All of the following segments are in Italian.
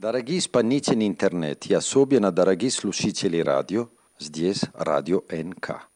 Дорогие исполнители интернет, я особенно дорогие слушатели радио, здесь радио НК.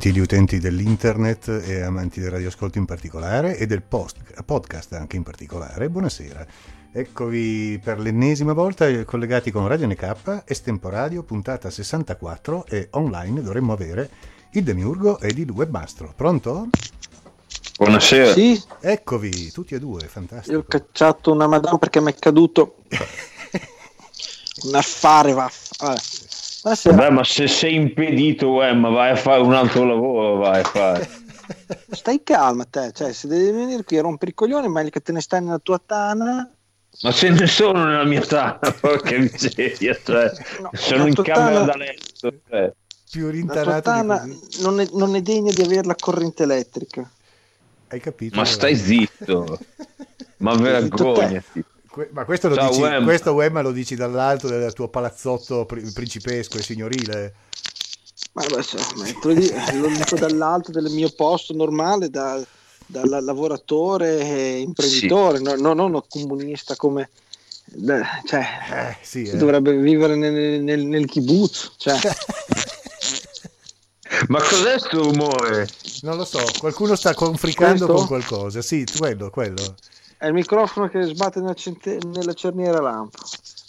Gentili utenti dell'internet e amanti del radioascolto in particolare e del post, podcast anche in particolare, buonasera. Eccovi per l'ennesima volta collegati con Radio NK, estemporadio, puntata 64 e online dovremmo avere il Demiurgo ed il webmastro. Pronto? Buonasera. Sì, Eccovi, tutti e due, fantastico. io ho cacciato una madame perché mi è caduto un affare, va. Vabbè. Buonasera. Beh, ma se sei impedito, eh, ma vai a fare un altro lavoro, vai a fare. Stai calma te, cioè se devi venire qui a rompere i coglioni, meglio che te ne stai nella tua tana. Ma ce ne sono nella mia tana, porca miseria, cioè, No, sono in camera tana- da letto. Cioè. Più tana non è, non è degna di avere la corrente elettrica. Hai capito? Ma stai zitto, ma vergognati. Que- Ma questo lo, Ciao, dici, Wem. questo Wem lo dici dall'alto del tuo palazzotto pri- principesco e signorile? Ma te lo dico, lo dico dall'alto del mio posto normale, da, da la- lavoratore e imprenditore, no, no- non comunista come... beh, Cioè, Eh, sì, si eh. dovrebbe vivere nel, nel, nel kibbutz. Cioè, Ma cos'è sto rumore? Non lo so, qualcuno sta confricando Questo? con qualcosa. Sì, quello, quello. È il microfono che sbatte nella, cente- nella cerniera a lampo.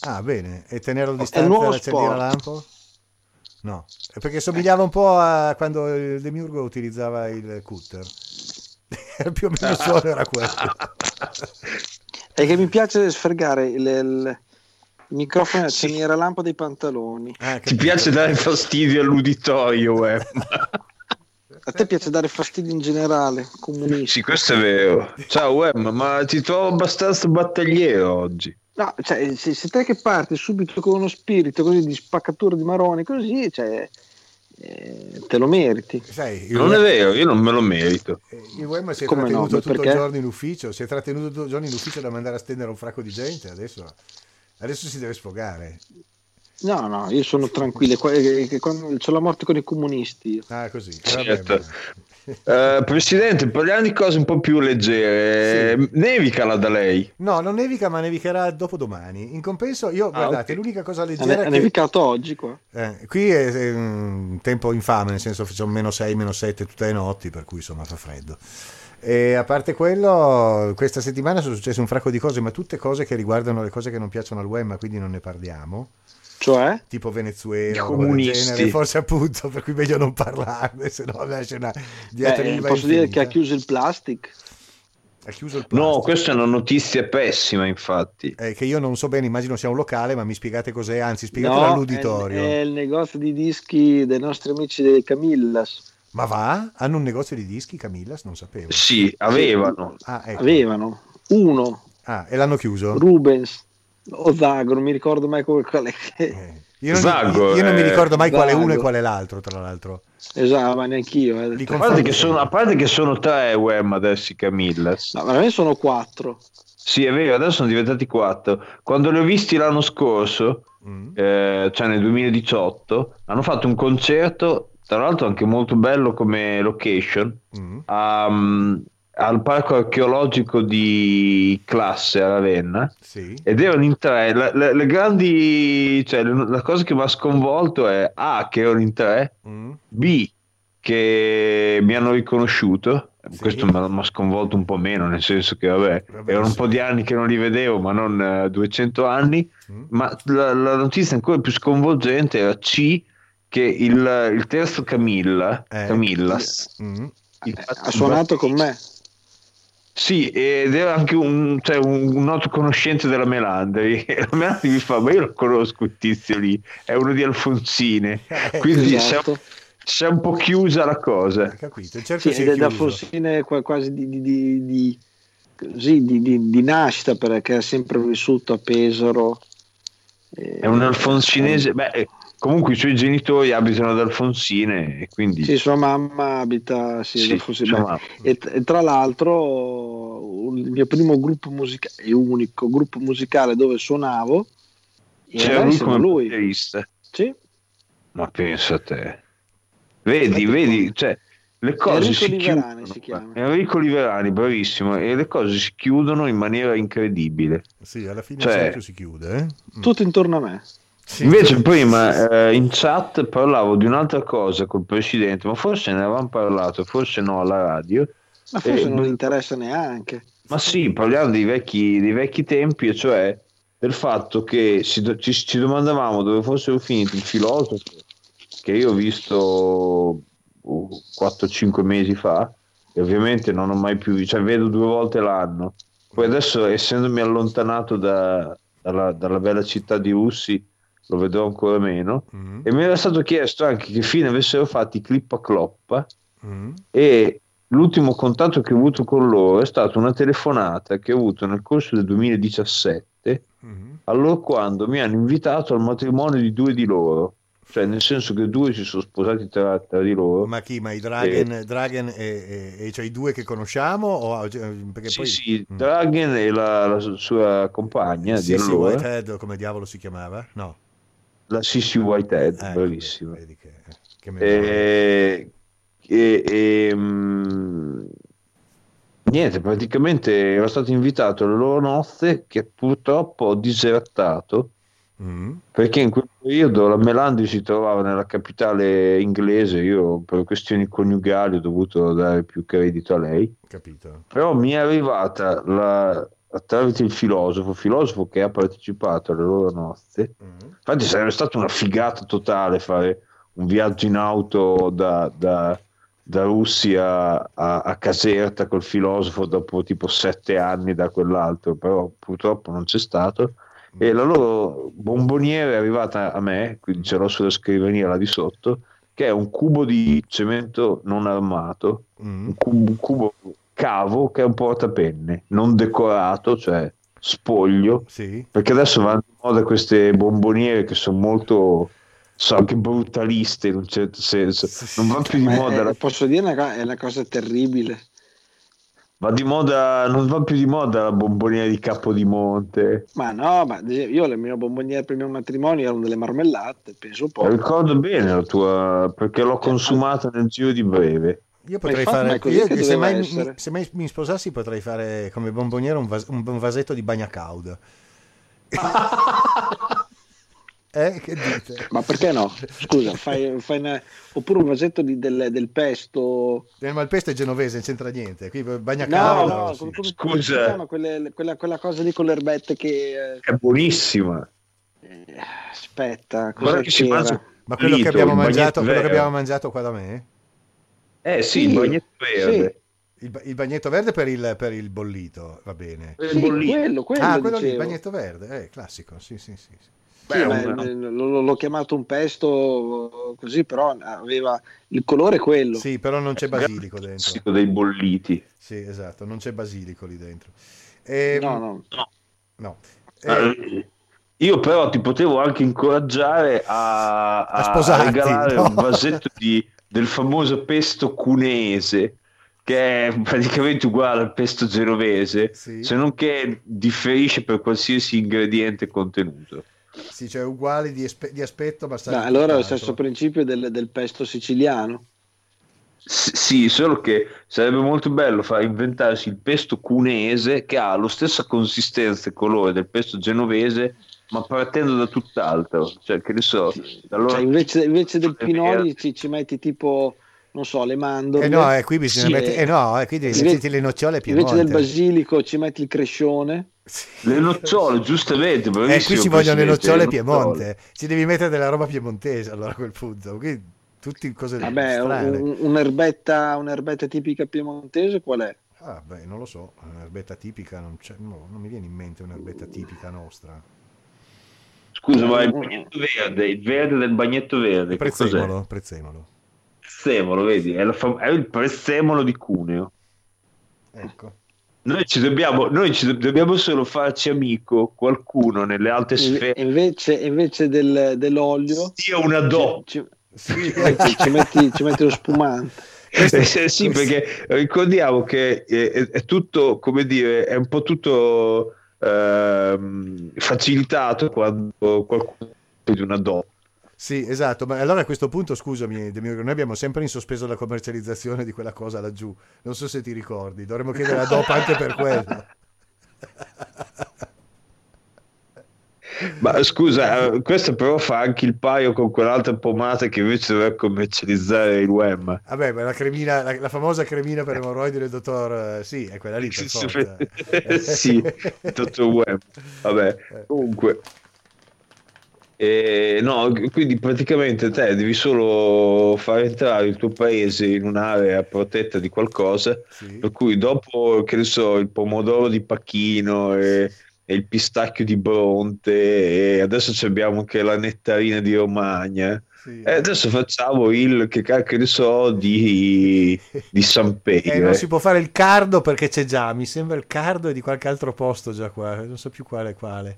Ah, bene. E tenerlo distante nuovo dalla cerniera lampo? No, è perché somigliava un po' a quando il Demiurgo utilizzava il cutter. Più o meno il suono era quello. È che mi piace sfregare il, il- il microfono Sì. cerniera a lampo dei pantaloni. Ah, Ti piace dare fastidio all'uditorio, eh? A te piace dare fastidio in generale, comunista. Sì, questo è vero. Ciao, Wem, ma ti trovo abbastanza battagliero oggi. No, cioè, se, se te che parti subito con uno spirito così di spaccatura di maroni, così, cioè, eh, te lo meriti. Sai, il, Non è vero, io non me lo merito. il Wem si è Come no? trattenuto Ma tutto il perché? giorno in ufficio, si è trattenuto tutto il giorno in ufficio da mandare a stendere un fracco di gente, adesso, adesso si deve sfogare. No, no, io sono tranquillo. eh, quando- C'ho la morte con i comunisti. Ah, così. Certo. Eh, Presidente, parliamo di cose un po' più leggere. Sì. Nevica là da lei. No, non nevica, ma nevicherà dopodomani. In compenso, io, guardate, ok. l'unica cosa Ha ne- leggera ha che... nevicato oggi qua. Eh, qui è, è un tempo infame, nel senso che sono meno 6, meno 7 tutte le notti, per cui insomma fa freddo. E a parte quello, questa settimana sono successe un fracco di cose, ma tutte cose che riguardano le cose che non piacciono al ma quindi non ne parliamo. Cioè? Tipo Venezuela, genere, forse appunto, per cui meglio non parlarne, se no lascia una Eh, diatriba posso dire che ha chiuso il plastic? Ha chiuso il No, plastic. questa è una notizia pessima, infatti. Eh, che io non so bene, immagino sia un locale, ma mi spiegate cos'è, anzi spiegate No, all'uditorio. È, è il negozio di dischi dei nostri amici dei Camillas. Ma va? Hanno un negozio di dischi, Camillas? Non sapevo. Sì, avevano. Ah, ecco. Avevano uno, Ah, e l'hanno chiuso? Rubens o Zago, non mi ricordo mai qual qual è. Eh, Io non, Vago, io non mi eh, ricordo mai quale vago. uno e quale l'altro, tra l'altro. Esatto, ma neanch'io. eh. Li A parte, che sono, sempre. a parte che sono tre Wem adesso i Camillas. No, veramente sono quattro. Sì, è vero, adesso sono diventati quattro. Quando li ho visti l'anno scorso, Mm. eh, cioè nel 2018, hanno fatto un concerto, tra l'altro anche molto bello come location, Mm. a, mm, al parco archeologico di Classe a Ravenna. Sì. Ed erano in tre. Le, le- le grandi, cioè, le- la cosa che mi ha sconvolto è A, che erano in tre, Mm. B, che mi hanno riconosciuto. Sì. Questo mi ha sconvolto un po' meno, nel senso che vabbè, Vabbè, erano un sì. po' di anni che non li vedevo, ma non eh, 200 anni. Mm. Ma la, la notizia ancora più sconvolgente era C, che il, il terzo Camilla, Eh. Camillas Mm. ha suonato con me. Sì, ed era anche un, cioè, un, un noto conoscente della Melandri. La Melandri mi fa, ma io lo conosco il tizio lì, è uno di Alfonsine. Eh, Quindi esatto. si è un po' chiusa la cosa. Capito? Cerchio Sì, si ed è è da. Alfonsine qua- quasi di, di- di- di- così, di- di- di nascita perché ha sempre vissuto a Pesaro. Eh, È un alfonsinese. Beh, eh, comunque i suoi genitori abitano ad Alfonsine e quindi... Sì, sua mamma abita sì, ad Sì, Alfonsine. sua mamma. E, e tra l'altro il mio primo gruppo musicale e unico gruppo musicale dove suonavo C'era era lui come lui. batterista. Sì. Ma pensa a te. Vedi, Infatti, vedi, cioè, le cose Enrico si Liverani chiudono. si chiama. Enrico Liverani, bravissimo, e le cose si chiudono in maniera incredibile. Sì, alla fine Cioè- il cerchio si chiude. Eh? Mm. Tutto intorno a me. Sì, Invece sì, prima sì, eh, in chat parlavo di un'altra cosa col presidente, ma forse ne avevamo parlato, forse no alla radio. Ma forse Eh, non interessa neanche. Ma sì, parliamo dei vecchi, dei vecchi tempi, e cioè del fatto che do- ci, ci domandavamo dove fossero finiti il filosofo che io ho visto uh, 4-5 mesi fa, e ovviamente non ho mai più visto, cioè vedo due volte l'anno. Poi adesso, essendomi allontanato da- dalla, dalla bella città di Russi, lo vedrò ancora meno. Mm, E mi era stato chiesto anche che fine avessero fatto i clip a cloppa mm. e l'ultimo contatto che ho avuto con loro è stata una telefonata che ho avuto nel corso del 2017 Mhm. allora quando mi hanno invitato al matrimonio di due di loro cioè nel senso che due si sono sposati tra, tra di loro Ma chi? Ma i Dragon, Dragon e, e- e cioè i due che conosciamo? O, cioè, perché sì poi, sì Mm. Dragon e la, la sua compagna Sì, di sì, allora Whitehead, come diavolo si chiamava? No. La Sissy Whitehead Ecco, bravissima Vedi che, che memoria. e, e- e, mm, niente, praticamente ero stato invitato alle loro nozze che purtroppo ho disertato Mm. perché in quel periodo la Melandi si trovava nella capitale inglese, io per questioni coniugali ho dovuto dare più credito a lei, Capito. però mi è arrivata la, attraverso il filosofo, filosofo che ha partecipato alle loro nozze, Mm. Infatti sarebbe stata una figata totale fare un viaggio in auto da, da- da Russia a, a Caserta col filosofo dopo tipo sette anni da quell'altro, però purtroppo non c'è stato. E la loro bomboniera è arrivata a me, quindi ce l'ho sulla scrivania là di sotto, che è un cubo di cemento non armato, Mm. un cubo, un cubo cavo che è un portapenne, non decorato, cioè spoglio, Sì. perché adesso vanno di moda queste bomboniere che sono molto sono anche brutaliste in un certo senso non va più di Ma moda la- posso dire una cosa, è una cosa terribile. va di moda non va più di moda la bomboniera di Capodimonte Ma no, ma io le mie bomboniere per il mio matrimonio erano delle marmellate, penso un po'. ricordo bene la tua perché l'ho consumata nel giro di breve Io potrei fare, io, che se, mai, mi- se mai mi sposassi potrei fare come bomboniera un, vas- un- un vasetto di bagna cauda. eh, che dite? Ma perché no? Scusa, fai, fai una- oppure un vasetto di- del, del pesto. Eh, Ma il pesto è genovese, non c'entra niente. Qui bagna No, cauda. no, sì. come, Scusa. chiama quelle- quella, quella cosa lì con le erbette che... è buonissima eh, aspetta, cosa c'era? Ma quello che, abbiamo mangiato, quello che abbiamo mangiato qua da me? Eh sì, Sì, il bagnetto verde Il, ba- il bagnetto verde per il, per il bollito, va bene. Il Sì, bollito. quello, quello ah, quello lì, il bagnetto verde, eh, classico, sì, sì, sì. sì. Sì, Beh, una- eh, l'ho, l'ho chiamato un pesto così, però aveva il colore quello. Sì, però non c'è basilico dentro. classico dei bolliti Sì, esatto, non c'è basilico lì dentro. Ehm, No, no. no. Eh, Eh, Io però ti potevo anche incoraggiare a, A sposarti, regalare no? un vasetto di- del famoso pesto cuneese, che è praticamente uguale al pesto genovese, Sì. se non che differisce per qualsiasi ingrediente contenuto. sì, cioè uguali di, espe- di aspetto, ma Dai, di allora è lo stesso principio del, del pesto siciliano. S- sì, solo che sarebbe molto bello far inventarsi il pesto cuneese che ha la stessa consistenza e colore del pesto genovese, ma partendo da tutt'altro. Cioè, che ne so, allora- Cioè, invece, invece del pinoli ci, ci metti tipo, non so, le mandorle. Eh no, eh, qui bisogna Sì, mettere... Eh no, eh, qui devi invece- metterti le nocciole Invece piemonte. del basilico ci metti il crescione. Sì. Le nocciole, giustamente. Eh, qui ci vogliono le nocciole le piemonte. Ci devi mettere della roba piemontese allora a quel punto. Qui tutti cose Vabbè, un, un'erbetta, un'erbetta tipica piemontese qual è? Ah, beh, non lo so, un'erbetta tipica non, no, non mi viene in mente un'erbetta tipica nostra. Scusa, ma il bagnetto verde, il verde del bagnetto verde. Prezzemolo, prezzemolo. Prezzemolo, vedi, è, fam- è, il prezzemolo di Cuneo. Ecco. Noi ci dobbiamo, noi ci dobbiamo solo farci amico qualcuno nelle alte sfere. Invece, invece del, dell'olio, sia una do. Ci, ci, ci, ci, metti, ci metti lo spumante. Eh, sì, perché ricordiamo che è, è, tutto, come dire, è un po' tutto ehm, facilitato quando qualcuno di una do. Sì, esatto, ma allora a questo punto scusami, noi abbiamo sempre in sospeso la commercializzazione di quella cosa laggiù, non so se ti ricordi, dovremmo chiedere la DOP anche per quello. Ma scusa, questo però fa anche il paio con quell'altra pomata che invece doveva commercializzare il web. Vabbè, ma la, cremina, la, la famosa cremina per emorroidi del dottor... Eh, sì, è quella lì per forza. sì, il dottor web. Vabbè, eh. comunque... Eh, no, quindi praticamente te devi solo far entrare il tuo paese in un'area protetta di qualcosa, sì. per cui dopo, che ne so, il pomodoro di Pacchino e e il pistacchio di Bronte e adesso abbiamo anche la nettarina di Romagna. Sì. E adesso facciamo il che cacchio ne so di, di San Pedro. Eh, non si può fare il cardo perché c'è già, mi sembra il cardo è di qualche altro posto già qua, non so più quale quale.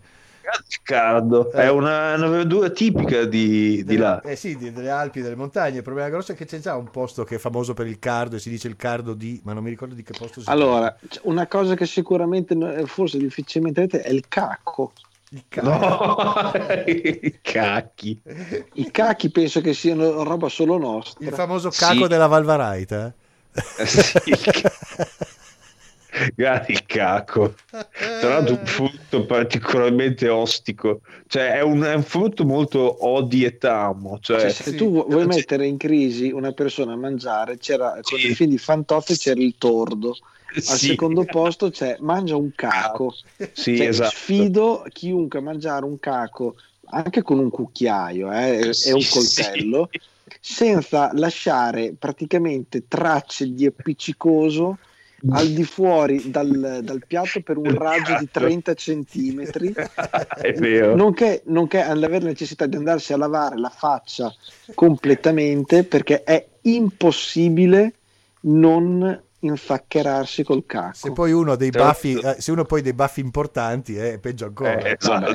Cardo eh. è una, una, verdura tipica di, di là. Eh sì, delle Alpi, delle montagne. Il problema grosso è che c'è già un posto che è famoso per il cardo e si dice il cardo di, ma non mi ricordo di che posto si Allora, chiama. una cosa che sicuramente forse difficilmente avete è il cacco. Il cacco. No, i cacchi. I cacchi penso che siano roba solo nostra. Il famoso cacco sì. della Valvaraita. Eh? Sì, Grazie il cacco. Tra l'altro un frutto particolarmente ostico. Cioè è un, è un frutto molto odi e tamo. Cioè, cioè se sì. tu vuoi mettere in crisi una persona a mangiare, c'era sì. con i film di Fantozzi c'era il tordo. Al sì. secondo posto c'è mangia un caco. Sì, cioè, esatto. Sfido chiunque a mangiare un caco anche con un cucchiaio eh, e un coltello senza lasciare praticamente tracce di appiccicoso al di fuori dal, dal piatto per un raggio di 30 centimetri, nonché, nonché avere necessità di andarsi a lavare la faccia completamente perché è impossibile non infaccherarsi col cacco. Se poi uno ha dei baffi, eh, se uno poi dei baffi importanti è peggio ancora. Eh, esatto.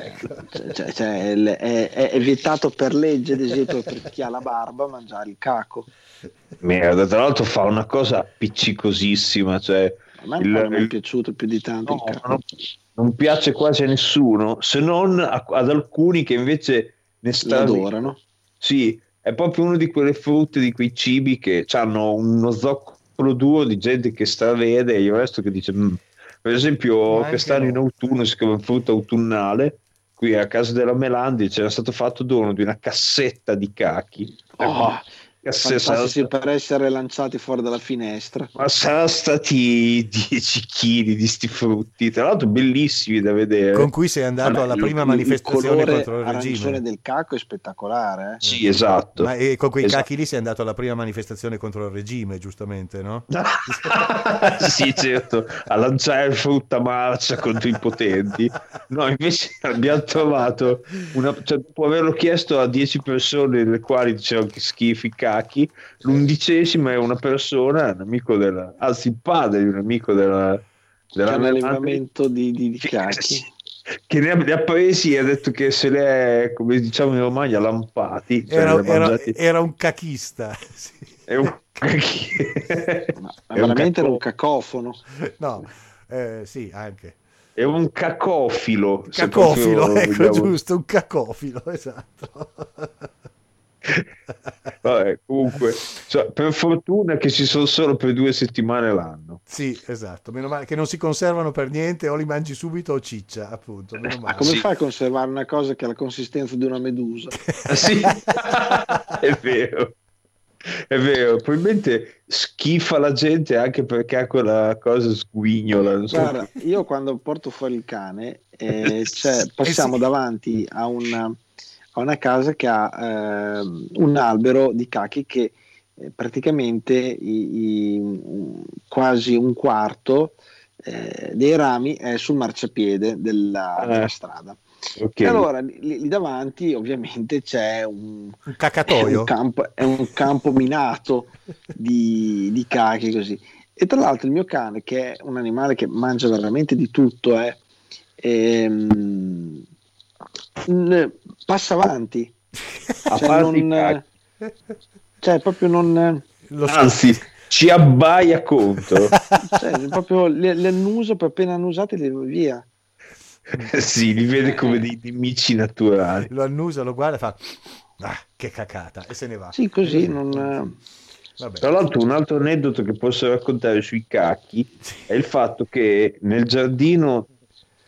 cioè, cioè, è, è, vietato per legge, ad esempio, per chi ha la barba mangiare il cacco. Merda, tra l'altro fa una cosa appiccicosissima, cioè a me il, non è piaciuto più di tanto no, il non, non, piace quasi a nessuno, se non a, ad alcuni che invece ne stanno adorano. Sì, è proprio uno di quelle frutte, di quei cibi che hanno uno zoccolo duro di gente che stravede e il resto che dice mm. per esempio quest'anno no. in autunno si chiama frutta autunnale qui a casa della Melandi c'era stato fatto dono di una cassetta di cachi oh, Fantastici per essere lanciati fuori dalla finestra. Ma saranno stati 10 kg di sti frutti, tra l'altro bellissimi da vedere. Con cui sei andato Vabbè, alla prima il, manifestazione il contro il regime. del cacco è spettacolare. Eh? Sì, esatto. Ma e con quei esatto. cacchi lì sei andato alla prima manifestazione contro il regime, giustamente, no? sì, certo, a lanciare frutta marcia contro i potenti. No, invece abbiamo trovato, una, cioè, dopo averlo chiesto a 10 persone, le quali dicevano che schifi cacchi, l'undicesima è una persona, un amico della, anzi il padre di un amico della... della un allevamento di, di, di cacchi. Che ne ha, ne ha, presi e ha detto che se le è, come diciamo in Romagna, lampati. Cioè era, era, era, un cachista. Sì. È un ma, ma veramente un era un cacofono. No, eh, sì, anche. È un cacofilo. Cacofilo, ecco vogliamo... giusto, un cacofilo, esatto. Vabbè, comunque, cioè, per fortuna che ci sono solo per due settimane l'anno. Sì, esatto. Meno male che non si conservano per niente, o li mangi subito o ciccia, appunto. Ma come sì. fai a conservare una cosa che ha la consistenza di una medusa? sì, è vero. È vero, probabilmente schifa la gente anche perché ha quella cosa sguignola. So. Guarda, io quando porto fuori il cane, eh, cioè, passiamo eh sì. davanti a una ho una casa che ha eh, un albero di cachi che eh, praticamente i, i, quasi un quarto eh, dei rami è sul marciapiede della, della Eh. strada. Ok. E allora lì, lì davanti ovviamente c'è un, Un è cacatoio. un campo, è un campo minato di, di cachi così. E tra l'altro il mio cane, che è un animale che mangia veramente di tutto, eh, ehm, passa avanti. A Cioè, non, cioè, proprio non... Anzi, ci abbaia contro. Cioè, proprio le, le annuso, appena annusate le via. sì, li vede come dei nemici naturali. lo annusa, lo guarda e fa ah, che cacata e se ne va. Sì, così non... Vabbè. Tra l'altro, un altro aneddoto che posso raccontare sui cacchi è il fatto che nel giardino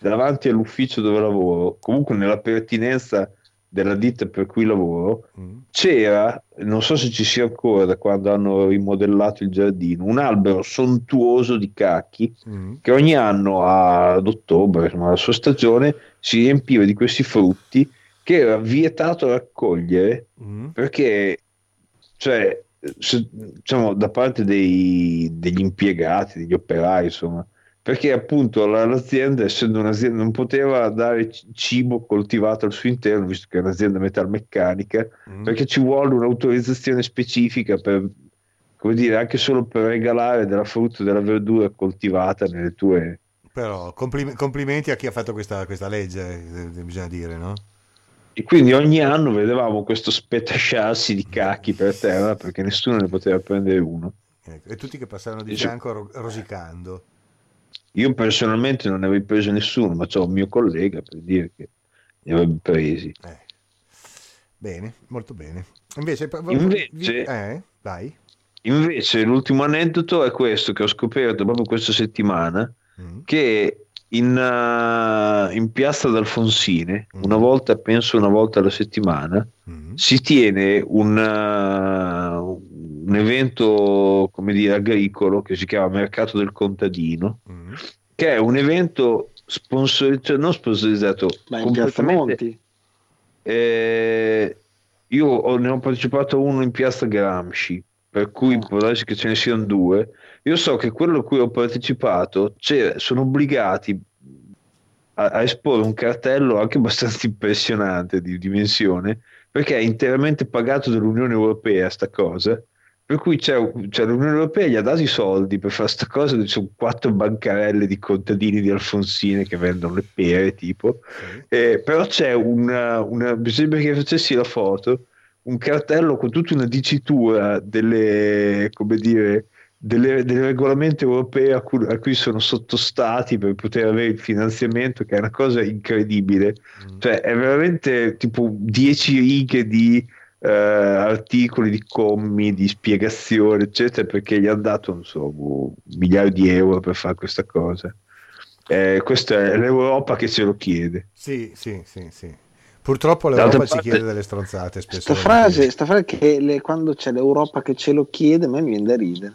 davanti all'ufficio dove lavoro, comunque nella pertinenza della ditta per cui lavoro, Mm. c'era, non so se ci sia ancora da quando hanno rimodellato il giardino, un albero sontuoso di cacchi Mm. che ogni anno ad ottobre, insomma, la sua stagione, si riempiva di questi frutti che era vietato raccogliere Mm. perché cioè, se- diciamo, da parte dei- degli impiegati, degli operai, insomma, perché appunto la- l'azienda, essendo un'azienda, non poteva dare cibo coltivato al suo interno, visto che è un'azienda metalmeccanica, Mm. perché ci vuole un'autorizzazione specifica per, come dire, anche solo per regalare della frutta e della verdura coltivata nelle tue... Però complim- complimenti a chi ha fatto questa, questa legge, eh, bisogna dire, no? E quindi ogni anno vedevamo questo spetasciarsi di cacchi per terra perché nessuno ne poteva prendere uno. Ecco, E tutti che passavano di fianco ro- rosicando. Io personalmente non ne avrei preso nessuno, ma c'ho un mio collega per dire che ne avrebbe presi. Eh. Bene, molto bene. Invece, Invece- vi- eh. Invece l'ultimo aneddoto è questo che ho scoperto proprio questa settimana, Mm. che in, eh, in Piazza d'Alfonsine, Mm. una volta, penso una volta alla settimana, Mm. si tiene un, eh, un evento, come dire, agricolo che si chiama Mercato del Contadino, Mm. che è un evento sponsorizzato, cioè non sponsorizzato, Ma in Piazza completamente Monti. Eh, io ho- ne ho partecipato a uno in piazza Gramsci, per cui Ah. può darsi che ce ne siano due. Io so che quello a cui ho partecipato c'è- sono obbligati a, a esporre un cartello anche abbastanza impressionante di dimensione, perché è interamente pagato dall'Unione Europea sta cosa. Per cui c'è, cioè, l'Unione Europea gli ha dato i soldi per fare sta cosa, ci sono quattro bancarelle di contadini di Alfonsine che vendono le pere, tipo. Eh, però c'è una, una, sembra che facessi la foto, un cartello con tutta una dicitura delle, come dire, delle, del regolamento europeo a cui, a cui sono sottostati per poter avere il finanziamento, che è una cosa incredibile. Mm. Cioè, è veramente tipo 10 righe di eh, articoli, di commi, di spiegazioni, eccetera, perché gli hanno dato, non so, boh, migliaia di euro per fare questa cosa. Eh, questa è l'Europa che ce lo chiede. Sì, sì, sì, sì. Purtroppo l'Europa ci parte- chiede delle stronzate spesso. Sta frase, sta frase che le- quando c'è l'Europa che ce lo chiede, a me mi viene da ridere.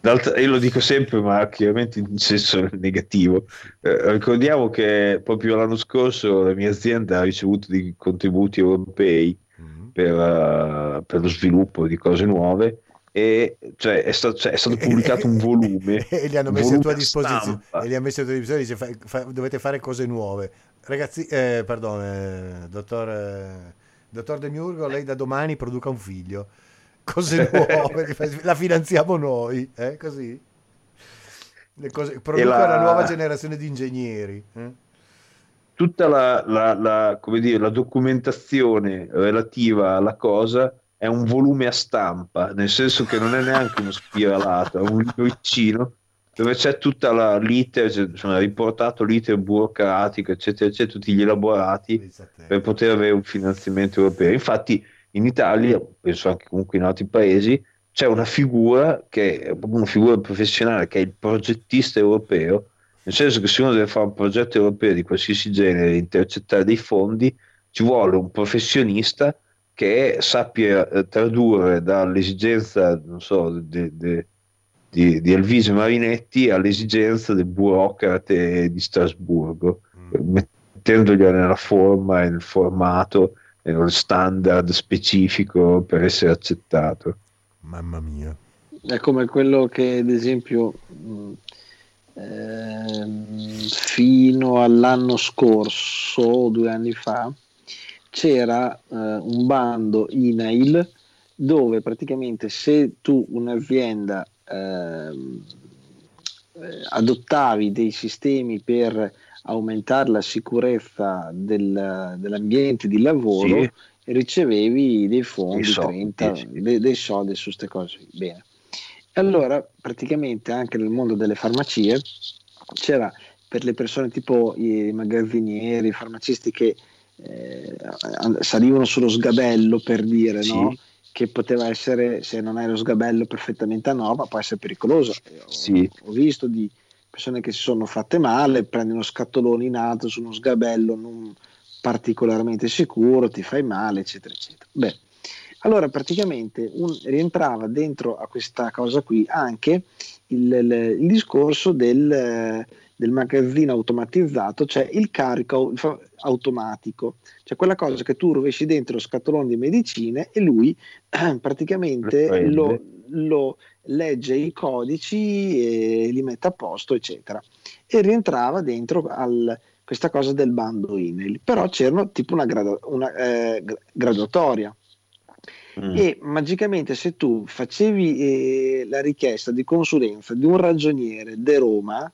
D'altra- io lo dico sempre, ma chiaramente in senso negativo. Eh, ricordiamo che proprio l'anno scorso la mia azienda ha ricevuto dei contributi europei. Per, eh, per lo sviluppo di cose nuove e cioè, è, sta- cioè, è stato pubblicato un volume. e li hanno messi a tua disposizione. stampa. E li ha messi a tua disposizione. Dice, fa- fa- dovete fare cose nuove. Ragazzi, eh, pardon, eh, dottor, eh, dottor De Miurgo, lei da domani produca un figlio. Cose nuove, la finanziamo noi, eh, così. Le cose, produca la- una nuova generazione di ingegneri. eh. Tutta la, la- la- come dire, la documentazione relativa alla cosa è un volume a stampa, nel senso che non è neanche uno spiralato, è un libricino dove c'è tutta la l'iter, insomma, riportato l'iter burocratico, eccetera, eccetera, tutti gli elaborati per poter avere un finanziamento europeo. Infatti in Italia, penso anche comunque in altri paesi, c'è una figura che è proprio una figura professionale, che è il progettista europeo, nel senso che se uno deve fare un progetto europeo di qualsiasi genere, intercettare dei fondi, ci vuole un professionista che sappia eh, tradurre dall'esigenza, non so, de- de- di, di Elvise Marinetti all'esigenza del burocrate di Strasburgo Mm. mettendogliela nella forma e nel formato è lo standard specifico per essere accettato. Mamma mia. È come quello che, ad esempio, mh, ehm, fino all'anno scorso, due anni fa, c'era eh, un bando email dove praticamente se tu un'azienda ehm, eh, adottavi dei sistemi per aumentare la sicurezza del, dell'ambiente di lavoro, sì. ricevevi dei fondi, dei soldi, 30, sì. dei, dei soldi su queste cose. Bene. Allora, praticamente anche nel mondo delle farmacie c'era per le persone tipo i magazzinieri, i farmacisti che eh, salivano sullo sgabello per dire sì. no? che poteva essere, se non è lo sgabello perfettamente a norma, può essere pericoloso. Sì. Ho, ho, visto di persone che si sono fatte male, prendi uno scatolone in alto su uno sgabello non particolarmente sicuro, ti fai male, eccetera, eccetera. Beh, allora praticamente un, rientrava dentro a questa cosa qui anche il, il, il discorso del, del, magazzino automatizzato, cioè il carico automatico, cioè quella cosa che tu rovesci dentro lo scatolone di medicine e lui eh, praticamente lo, lo, legge i codici e li mette a posto, eccetera. E rientrava dentro al, questa cosa del bando email, però c'era tipo una, gradu- una eh, graduatoria Mm. E magicamente se tu facevi eh, la richiesta di consulenza di un ragioniere de Roma,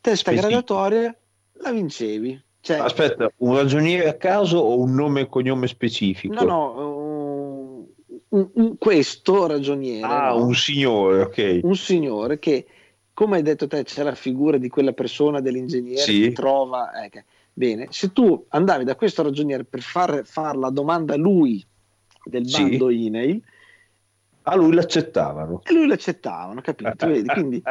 testa Specifico. gradatoria la vincevi. Cioè, Aspetta, un ragioniere a caso o un nome e cognome specifico? No, no, un, un, questo ragioniere. Ah, no? un signore, ok. Un signore che, come hai detto te, c'è la figura di quella persona dell'ingegnere sì. che trova... Eh, bene, se tu andavi da questo ragioniere per fare far la domanda a lui del bando sì. email. A lui l'accettavano. E lui l'accettavano, capito? Vedi? Quindi,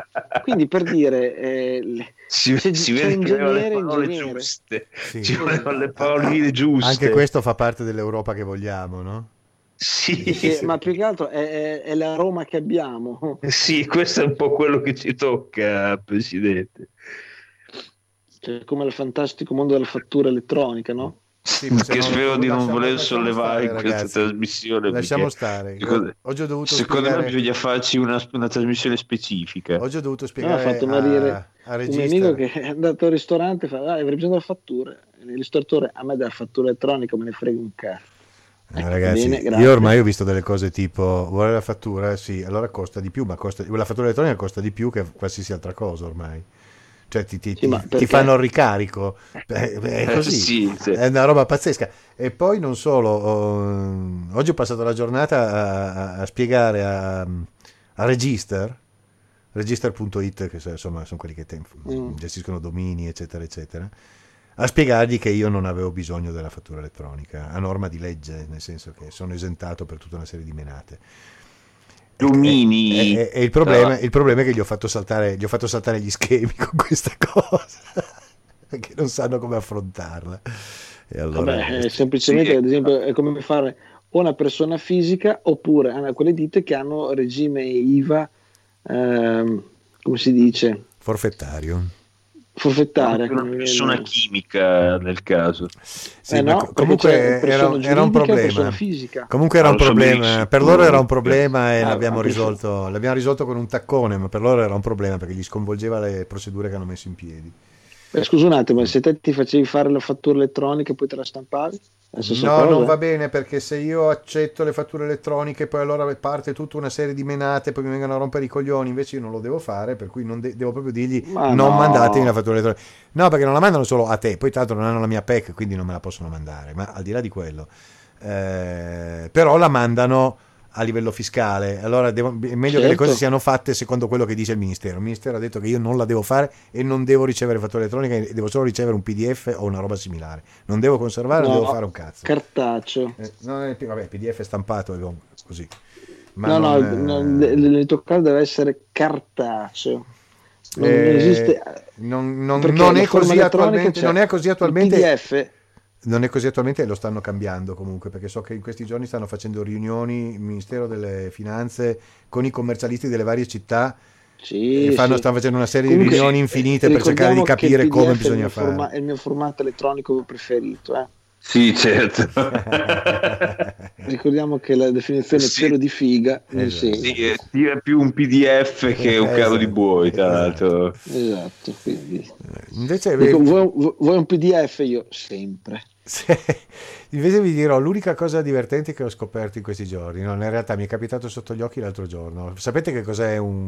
quindi, per dire, eh, si, c'è, si c'è vede ingegnere, le parole ingegnere. giuste, sì. ci volevano le parole giuste. Anche questo fa parte dell'Europa che vogliamo, no? Sì. sì, ma più che altro è, è, è, la Roma che abbiamo. Sì, questo è un po' quello che ci tocca, Presidente. Cioè, come il fantastico mondo della fattura elettronica, no? Sì, che spero di non voler sollevare in questa trasmissione. Lasciamo stare. Secondo, Oggi ho dovuto secondo spiegare... me bisogna farci una, una, trasmissione specifica. Oggi ho dovuto spiegare no, ho fatto a, a un amico che è andato al ristorante e fa, ah, avrei bisogno della fattura. Il ristoratore, a me della fattura elettronica me ne frega un cazzo. Eh, ecco, ragazzi, bene, io ormai ho visto delle cose tipo vuole la fattura? Sì, allora costa di più, ma costa, la fattura elettronica costa di più che qualsiasi altra cosa ormai cioè ti, ti, sì, ti, ti fanno il ricarico, eh, è così, sì, sì. è una roba pazzesca. E poi non solo, oh, oggi ho passato la giornata a, a spiegare a, a Register, register.it, che insomma sono quelli che te, mm. gestiscono domini, eccetera, eccetera, a spiegargli che io non avevo bisogno della fattura elettronica, a norma di legge, nel senso che sono esentato per tutta una serie di menate. Lumini. E, e, e il, problema, il, problema, è che gli ho, fatto saltare, gli ho fatto saltare gli schemi con questa cosa, perché non sanno come affrontarla. E allora, Vabbè, semplicemente, sì. ad esempio, è come fare o una persona fisica oppure quelle ditte che hanno regime IVA, ehm, come si dice? Forfettario forfettare una persona chimica nel caso. Sì, eh no, comunque era, era, un problema. comunque era un problema per loro era un problema e ah, l'abbiamo, risolto, l'abbiamo risolto con un taccone ma per loro era un problema perché gli sconvolgeva le procedure che hanno messo in piedi eh, scusa un attimo se te ti facevi fare la fattura elettronica e poi te la stampavi? No, non va bene perché se io accetto le fatture elettroniche poi allora parte tutta una serie di menate poi mi vengono a rompere i coglioni. Invece io non lo devo fare per cui de- devo proprio dirgli Ma non no. mandatemi la fattura elettronica. No perché non la mandano solo a te poi tra l'altro non hanno la mia PEC quindi non me la possono mandare ma al di là di quello eh, però la mandano a livello fiscale. Allora devo, è meglio certo. che le cose certo. siano fatte secondo quello che dice il Ministero. Il Ministero ha detto che io non la devo fare e non devo ricevere fattura elettronica, devo solo ricevere un PDF o una roba similare. Non devo conservare, no, non devo fare un cazzo. Cartaceo. Eh, no, vabbè, PDF stampato così. Ma no, non, no, eh... nel tuo caso deve essere cartaceo. Non, eh, esiste. Non, non, non è così attualmente. Non è così attualmente. PDF non è così attualmente e lo stanno cambiando comunque perché so che in questi giorni stanno facendo riunioni il Ministero delle Finanze con i commercialisti delle varie città sì, fanno, sì. stanno facendo una serie Comunque, di riunioni infinite per cercare di capire come bisogna fare. Forma- è il mio formato elettronico preferito. Eh. Sì, certo. Ricordiamo che la definizione Sì. cielo di figa nel Esatto. senso. Sì, tira più un PDF che un Esatto. carro di buoi, tra l'altro. Esatto, quindi Invece, Dico, vuoi, vuoi un PDF? Io sempre. Se- invece vi dirò l'unica cosa divertente che ho scoperto in questi giorni. No, in realtà mi è capitato sotto gli occhi l'altro giorno. Sapete che cos'è un,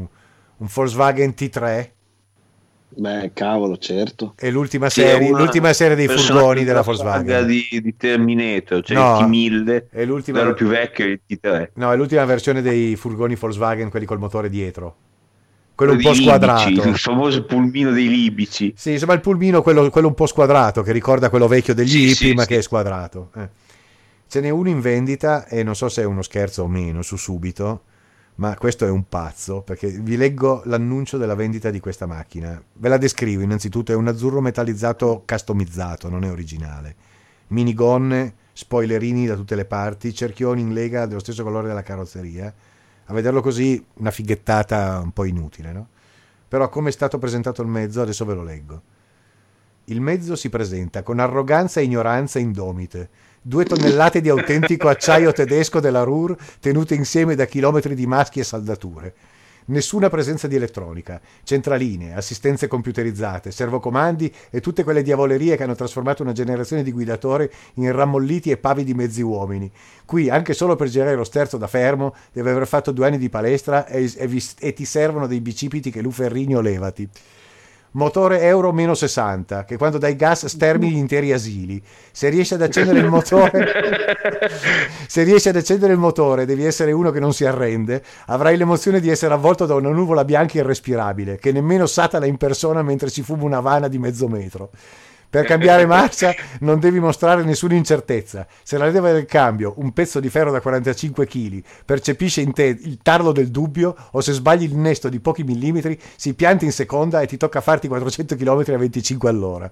un Volkswagen T3? Beh, cavolo, certo. È l'ultima serie, una- l'ultima serie dei furgoni della Volkswagen. Di, di Terminator, cioè No, il T1000, è l'ultima- più vecchio è il T3. No, è l'ultima versione dei furgoni Volkswagen, quelli col motore dietro. Quello un po' squadrato. Libici, il famoso pulmino dei libici. Sì, insomma il pulmino, quello, quello un po' squadrato, che ricorda quello vecchio degli Sì, hippie, sì, ma sì. che è squadrato. Eh. Ce n'è uno in vendita e non so se è uno scherzo o meno su subito, ma questo è un pazzo, perché vi leggo l'annuncio della vendita di questa macchina. Ve la descrivo innanzitutto, è un azzurro metallizzato customizzato, non è originale. Minigonne, spoilerini da tutte le parti, cerchioni in lega dello stesso colore della carrozzeria. A vederlo così una fighettata un po' inutile, no? Però come è stato presentato il mezzo, adesso ve lo leggo. Il mezzo si presenta con arroganza e ignoranza indomite. Due tonnellate di autentico acciaio tedesco della Ruhr tenute insieme da chilometri di maschi e saldature. Nessuna presenza di elettronica, centraline, assistenze computerizzate, servocomandi e tutte quelle diavolerie che hanno trasformato una generazione di guidatori in rammolliti e pavidi mezzi uomini. Qui, anche solo per girare lo sterzo da fermo, devi aver fatto due anni di palestra e, e vi- e ti servono dei bicipiti che Luferrigno levati. Motore Euro meno 60, che quando dai gas stermini gli interi asili. Se riesci ad accendere il motore, se riesci ad accendere il motore, devi essere uno che non si arrende, avrai l'emozione di essere avvolto da una nuvola bianca irrespirabile, che nemmeno satana in persona mentre si fuma una vana di mezzo metro. Per cambiare marcia non devi mostrare nessuna incertezza. Se la leva del cambio, un pezzo di ferro da 45 kg, percepisce in te il tarlo del dubbio o se sbagli il nesto di pochi millimetri, si pianta in seconda e ti tocca farti 400 km a 25 all'ora.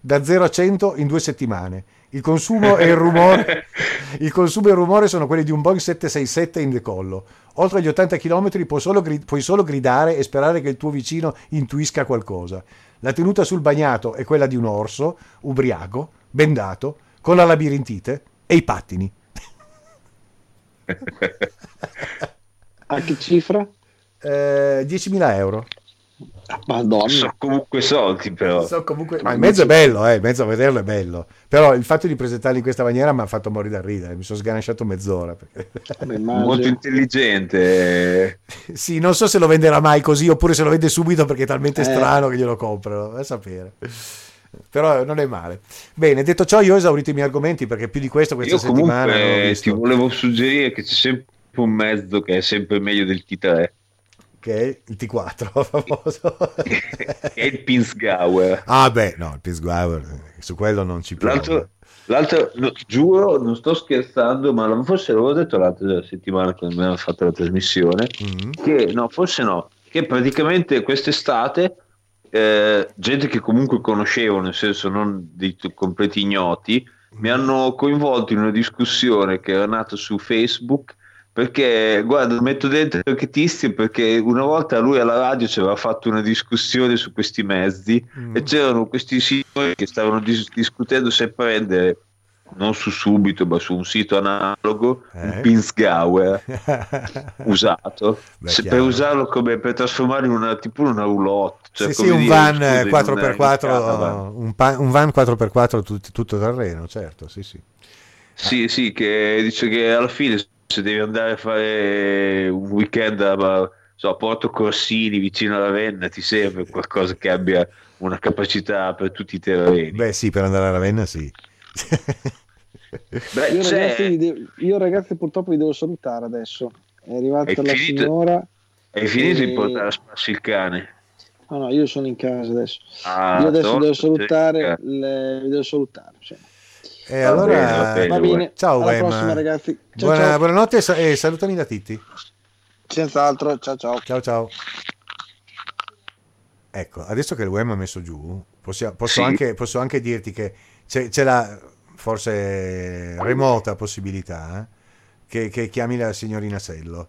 Da 0 a 100 in due settimane. Il consumo e il rumore, il consumo e il rumore sono quelli di un Boeing 767 in decollo. Oltre agli 80 km puoi solo, puoi solo gridare e sperare che il tuo vicino intuisca qualcosa. La tenuta sul bagnato è quella di un orso, ubriaco, bendato, con la labirintite e i pattini. A che cifra? Eh, 10.000 euro. Madonna. Sono comunque soldi, però. So comunque- Ma il mezzo è bello, eh, il mezzo a vederlo è bello. Però il fatto di presentarli in questa maniera mi ha fatto morire da ridere. Mi sono sganasciato mezz'ora. perché-. Molto intelligente. sì, non so se lo venderà mai così oppure se lo vende subito perché è talmente Eh. strano che glielo comprano. A sapere. Però non è male. Bene, detto ciò, io ho esaurito i miei argomenti perché più di questo questa Io settimana comunque ti volevo suggerire che c'è sempre un mezzo che è sempre meglio del T3, Che è il T4 famoso. che è il Pinsgauer. ah, beh, no, il Pisguauer, su quello non ci piove. L'altro, l'altro no, giuro, non sto scherzando, ma forse l'avevo detto l'altra settimana quando abbiamo fatto la trasmissione, Mm. che no, forse no, che praticamente quest'estate eh, gente che comunque conoscevo, nel senso non dei t- completi ignoti, mi hanno coinvolto in una discussione che era nata su Facebook perché guarda metto dentro anche Tisti perché una volta lui alla radio ci aveva fatto una discussione su questi mezzi Mm. e c'erano questi signori che stavano dis- discutendo se prendere non su subito ma su un sito analogo Eh? un Pinsgauer usato Beh, se- per usarlo come per trasformarlo in una tipo una roulotte cioè, sì, sì, un van scusa, eh, in 4x4, una- in caravan. un, pa- un van 4x4 tut- tutto terreno, certo, sì, sì. Sì, sì, che dice che alla fine se devi andare a fare un weekend a, so, a Porto Corsini vicino alla Ravenna ti serve qualcosa che abbia una capacità per tutti i terreni. Beh, sì, per andare a Ravenna, sì. Beh, Io ragazzi, devo- io ragazzi purtroppo vi devo salutare adesso. È arrivata È la finito? signora. hai finito di e- portare a spasso il cane? No, no, io sono in casa adesso. Ah, io adesso devo salutare, cioè, le- devo salutare. sì. E Va allora, bene, va bene. Va bene, ciao, alla Wem. prossima ragazzi. Ciao, Buona- ciao. Buonanotte e sa- e salutami da Titti. Senz'altro, ciao ciao. Ciao, ciao. Ecco, adesso che il WEM ha messo giù, possia- posso, Sì. anche, posso anche dirti che c'è, c'è la forse remota possibilità eh, che, che chiami la signorina Sello.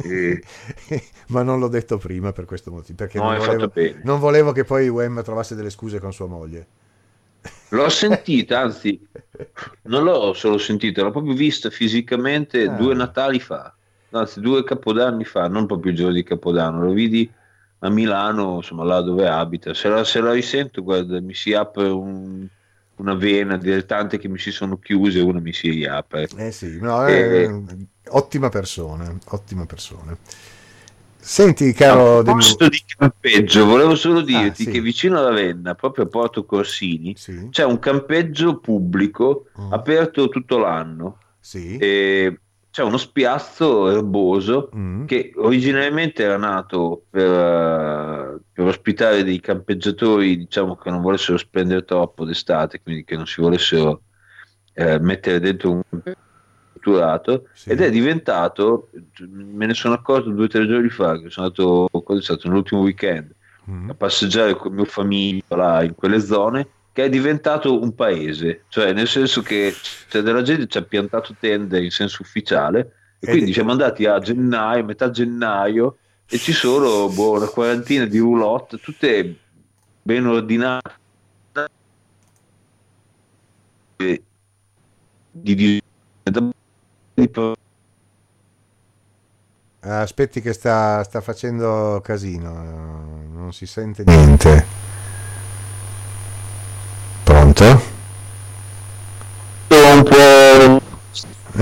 Sì. Ma non l'ho detto prima per questo motivo, perché No, non, volevo, non volevo che poi Wem trovasse delle scuse con sua moglie. L'ho sentita, anzi, non l'ho solo sentita, l'ho proprio vista fisicamente Ah. due Natali fa, anzi due Capodanni fa, non proprio il giorno di Capodanno, lo vidi a Milano, insomma là dove abita. Se la, se la risento, guarda, mi si apre un- una vena delle tante che mi si sono chiuse, una mi si riapre. Eh sì, no, è ottima persona, ottima persona. Senti, caro... a proposito di campeggio, volevo solo dirti Ah, sì. che vicino alla Venna, proprio a Porto Corsini, Sì, c'è un campeggio pubblico Mm. aperto tutto l'anno. sì. E c'è uno spiazzo erboso Mm. che originariamente era nato per, eh, per ospitare dei campeggiatori, diciamo che non volessero spendere troppo d'estate, quindi che non si volessero eh, mettere dentro un catturato Sì. ed è diventato, me ne sono accorto due o tre giorni fa, che sono andato, quando è stato l'ultimo weekend, Mm. a passeggiare con mia famiglia là in quelle zone che è diventato un paese, cioè nel senso che c'è della gente ci ha piantato tende in senso ufficiale e Ed- quindi siamo andati a gennaio, metà gennaio e ci sono boh, una quarantina di roulotte, tutte ben ordinate di, di, Aspetti che sta, sta facendo casino, eh, non si sente niente. Pronto? po'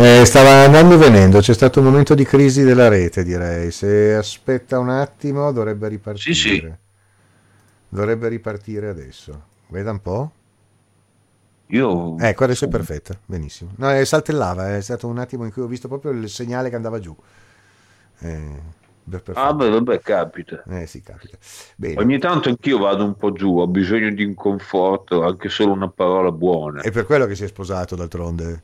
Eh, stava andando e venendo, c'è stato un momento di crisi della rete, direi. Se aspetta un attimo dovrebbe ripartire. Sì, sì. Dovrebbe ripartire adesso. Veda un po'. Io Ecco, adesso è perfetta, benissimo. No, saltellava, è stato un attimo in cui ho visto proprio il segnale che andava giù. Eh, perfetto. ah beh vabbè capita Eh sì, capita. Bene. Ogni tanto anch'io vado un po' giù, ho bisogno di un conforto, anche solo una parola buona. È per quello che si è sposato d'altronde.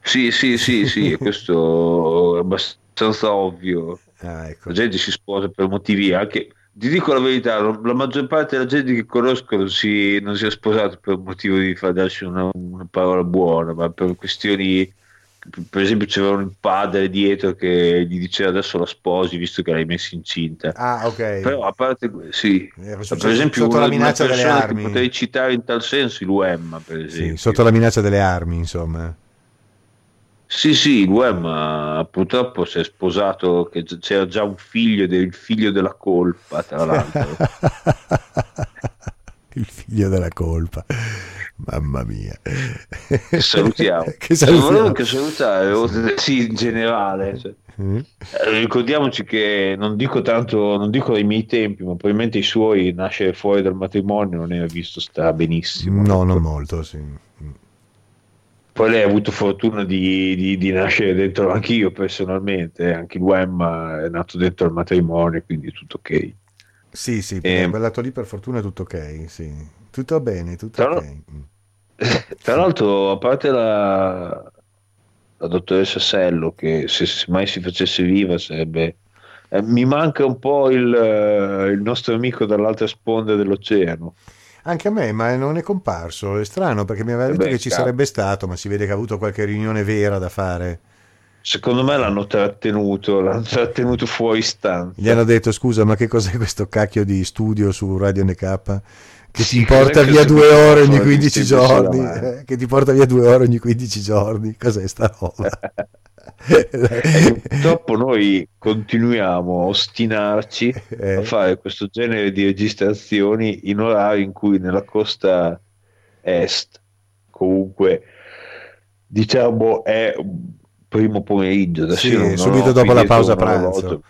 Sì, sì, sì, sì, questo è abbastanza ovvio. Ah, ecco. La gente si sposa per motivi anche. Ti dico la verità, la maggior parte della gente che conosco non si, non si è sposato per motivo di far darsi una, una parola buona, ma per questioni. Per esempio, c'era un padre dietro che gli diceva adesso la sposi visto che l'hai messa incinta. Ah, ok. Però a parte sì, Era per esempio, sotto la minaccia delle armi. che potrei citare in tal senso, il UEM, per Sì, esempio. sotto la minaccia delle armi, insomma. Sì, sì, il UEM purtroppo si è sposato, che c'era già un figlio del figlio della colpa, tra l'altro. Il figlio della colpa. Mamma mia. Che salutiamo. che Volevo salutiamo. anche salutare, sì, in generale. cioè. Mm. Eh, Ricordiamoci che non dico tanto, non dico ai miei tempi, ma probabilmente i suoi nascere fuori dal matrimonio non era visto sta benissimo. No, non molto, sì. Poi lei ha avuto fortuna di, di- di nascere dentro, anch'io personalmente, eh, anche il UEM è nato dentro il matrimonio, quindi tutto ok. Sì, sì, Eh, quel lato lì per fortuna è tutto ok, sì. Tutto bene, tutto Tra ok. Tra l'altro, a parte la, la dottoressa Sello, che se, se mai si facesse viva sarebbe... eh, mi manca un po' il, eh, il nostro amico dall'altra sponda dell'oceano. Anche a me, ma non è comparso. È strano perché mi aveva Eh detto beh, che ci sarebbe stato, ma si vede che ha avuto qualche riunione vera da fare. Secondo me l'hanno trattenuto, l'hanno trattenuto fuori stanza. Gli hanno detto: Scusa, ma che cos'è questo cacchio di studio su Radio NK? Che Sì, ti porta via due ore ogni microfono 15 che si mette sulla giorni. eh, che ti porta via due ore ogni 15 giorni. Cos'è sta roba? E purtroppo noi continuiamo a ostinarci Eh. a fare questo genere di registrazioni in orari in cui nella costa est comunque diciamo è primo pomeriggio adesso Sì, non- subito dopo la pausa pranzo.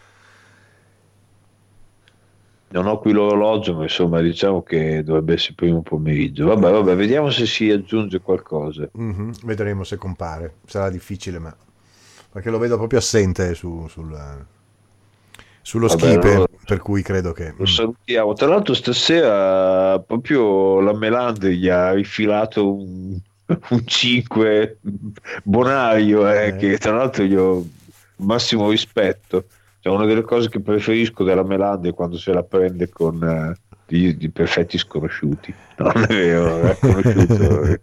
non ho qui l'orologio ma insomma diciamo che dovrebbe essere primo pomeriggio vabbè vabbè vediamo se si aggiunge qualcosa Mhm, Vedremo se compare. Sarà difficile, ma perché lo vedo proprio assente su- sul, sullo Vabbè, skipe, allora- per cui credo che. Lo salutiamo. Tra l'altro, stasera proprio la Melandri gli ha rifilato un, un 5 bonario, eh, Eh. che tra l'altro gli ho massimo rispetto. Cioè, una delle cose che preferisco della Melandri è quando se la prende con eh, di, di perfetti sconosciuti. Non è vero, è conosciuto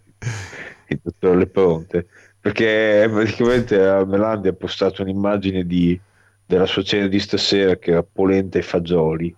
il dottor Le Pronte. Perché praticamente a Melandri ha postato un'immagine di, della sua cena di stasera che era polenta e fagioli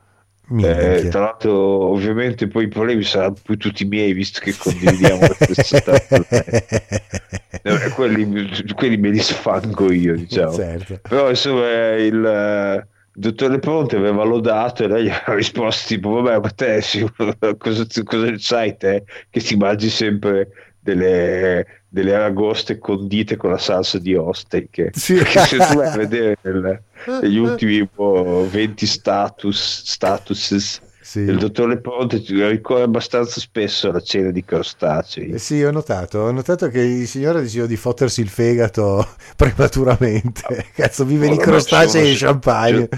Eh, tra l'altro, ovviamente, poi i problemi saranno più tutti miei, visto che condividiamo lo stesso stato. Eh, quelli, quelli, me li sfango io, diciamo. Certo. Però insomma, il dottore Ponte aveva lodato e lei gli aveva risposto tipo vabbè ma te cosa, cosa sai te che ti mangi sempre delle, delle aragoste condite con la salsa di osteiche sì. perché se tu vai a vedere nel, negli ultimi boh, 20 status statuses sì. Il dottor Leponte ricorre abbastanza spesso alla cena di crostacei. Eh sì, ho notato, ho notato che il signore ha deciso di fottersi il fegato prematuramente. No. Cazzo, vive di crostacei e champagne.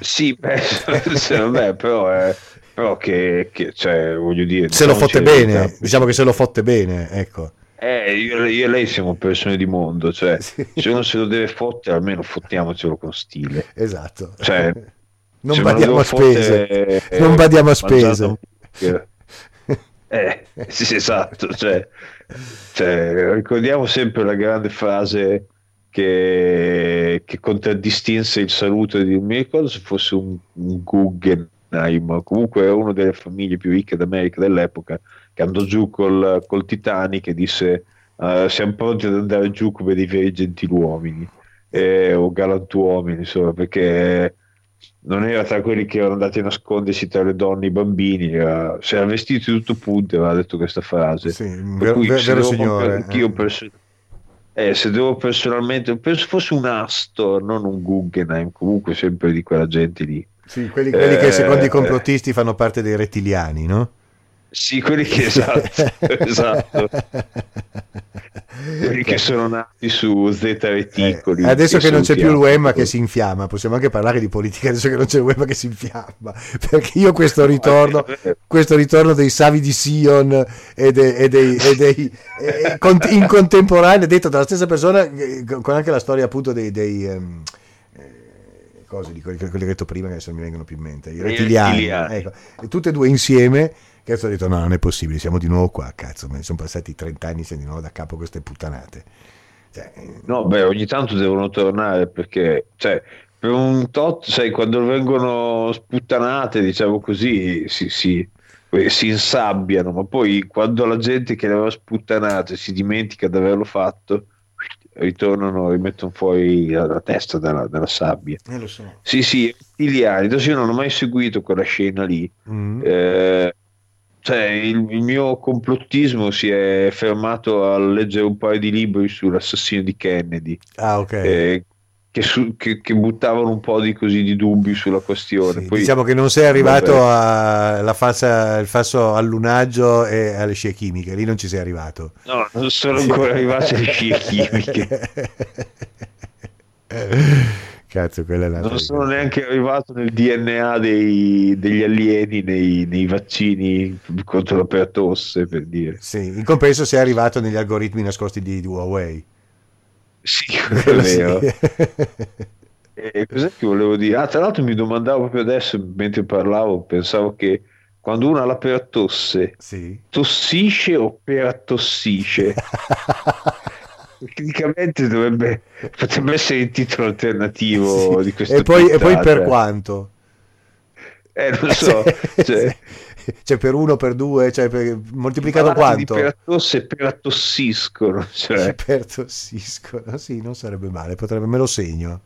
Sì, beh, vabbè, però è però che, che cioè, voglio dire se lo fotte bene diciamo che se lo fotte bene ecco eh, io, io, e lei siamo persone di mondo cioè sì. se uno se lo deve fottere almeno fottiamocelo con stile esatto cioè non badiamo a spese, eh, non badiamo a spese. Eh, sì, esatto, cioè, cioè, ricordiamo sempre la grande frase che, che contraddistinse il saluto di non mi ricordo se fosse un, un Guggenheim, comunque uno delle famiglie più ricche d'America dell'epoca, che andò giù col, col Titanic e disse uh, siamo pronti ad andare giù come dei veri gentiluomini eh, o galantuomini, insomma, perché non era tra quelli che erano andati a nascondersi tra le donne e i bambini, era, si era vestito di tutto punto aveva detto questa frase. Sì, ver- cui, ver- vero signore. Eh. perso- eh, se devo personalmente, penso fosse un Astor, non un Guggenheim, comunque sempre di quella gente lì. Sì, quelli, quelli eh, che secondo i complottisti fanno parte dei rettiliani, no? Sì, quelli che esatto, esatto. quelli che sono nati su Z reticoli. Eh, adesso che, che non c'è più il Wema che si infiamma, possiamo anche parlare di politica adesso che non c'è il Wema che si infiamma, perché io questo ritorno, questo ritorno dei Savi di Sion e, de, e dei, e dei e, in contemporanea, detto dalla stessa persona, con anche la storia appunto dei... dei um, cose di quelli, quelli che ho detto prima che adesso mi vengono più in mente, i rettiliani, ecco, e tutte e due insieme Cazzo ho detto no, non è possibile, siamo di nuovo qua, cazzo, me ne sono passati 30 anni, siamo di nuovo da capo queste puttanate. Cioè, no, beh, ogni tanto devono tornare perché, cioè, per un tot, sai, quando vengono sputtanate, diciamo così, si, si, si insabbiano, ma poi quando la gente che le aveva sputtanate si dimentica di averlo fatto, ritornano, rimettono fuori la, testa dalla, dalla sabbia. Eh, lo so. Sì, sì, Iliani. Adesso io non ho mai seguito quella scena lì. Mm. Eh, cioè, il, il, mio complottismo si è fermato a leggere un paio di libri sull'assassino di Kennedy. Ah, ok. Eh, che, su, che, che, buttavano un po' di, così, di dubbi sulla questione. Sì, Poi, diciamo che non sei arrivato al falso allunaggio e alle scie chimiche, lì non ci sei arrivato. No, non sono ancora arrivato alle scie chimiche. Cazzo, quella è la non sono neanche arrivato nel DNA dei, degli alieni nei, nei, vaccini contro la pertosse, per dire. Sì, in compenso sei arrivato negli algoritmi nascosti di, di Huawei. Sì, è vero. Sì. e cos'è che volevo dire? Ah, tra l'altro mi domandavo proprio adesso, mentre parlavo, pensavo che quando uno ha la pertosse, sì. tossisce o peratossisce? tecnicamente dovrebbe potrebbe essere il titolo alternativo sì. di questo e poi, e poi per quanto eh non so cioè, cioè per uno per due cioè per, moltiplicato quanto per tosse per attossiscono cioè. per tossiscono sì non sarebbe male potrebbe me lo segno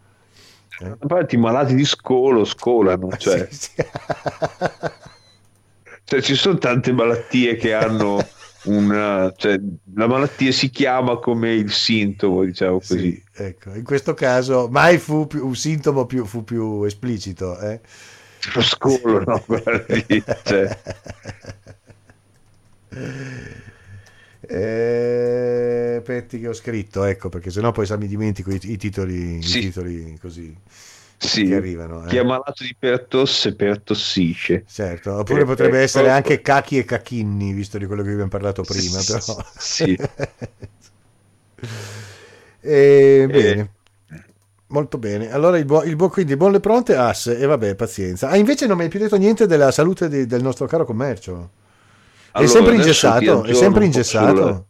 eh? Infatti, i malati di scolo scolano cioè. Sì, sì. cioè ci sono tante malattie che hanno una, cioè, la malattia si chiama come il sintomo, diciamo così. Sì, ecco, in questo caso mai fu più, un sintomo più, fu più esplicito. Eh? Lo scolo, no? Guardi, cioè. eh, Petti che ho scritto, ecco, perché sennò poi mi dimentico i, i titoli, sì. i titoli così sì, che arrivano. Eh. Chi è malato di pertosse pertossisce. Certo, oppure eh, potrebbe eh, essere proprio... anche cachi e cachinni, visto di quello che abbiamo parlato prima. Però. Sì. e, bene. Molto bene, allora il buon, il buon quindi buon le pronte asse e vabbè pazienza. Ah invece non mi hai più detto niente della salute di, del nostro caro commercio. Allora, è sempre ingessato? È sempre ingessato?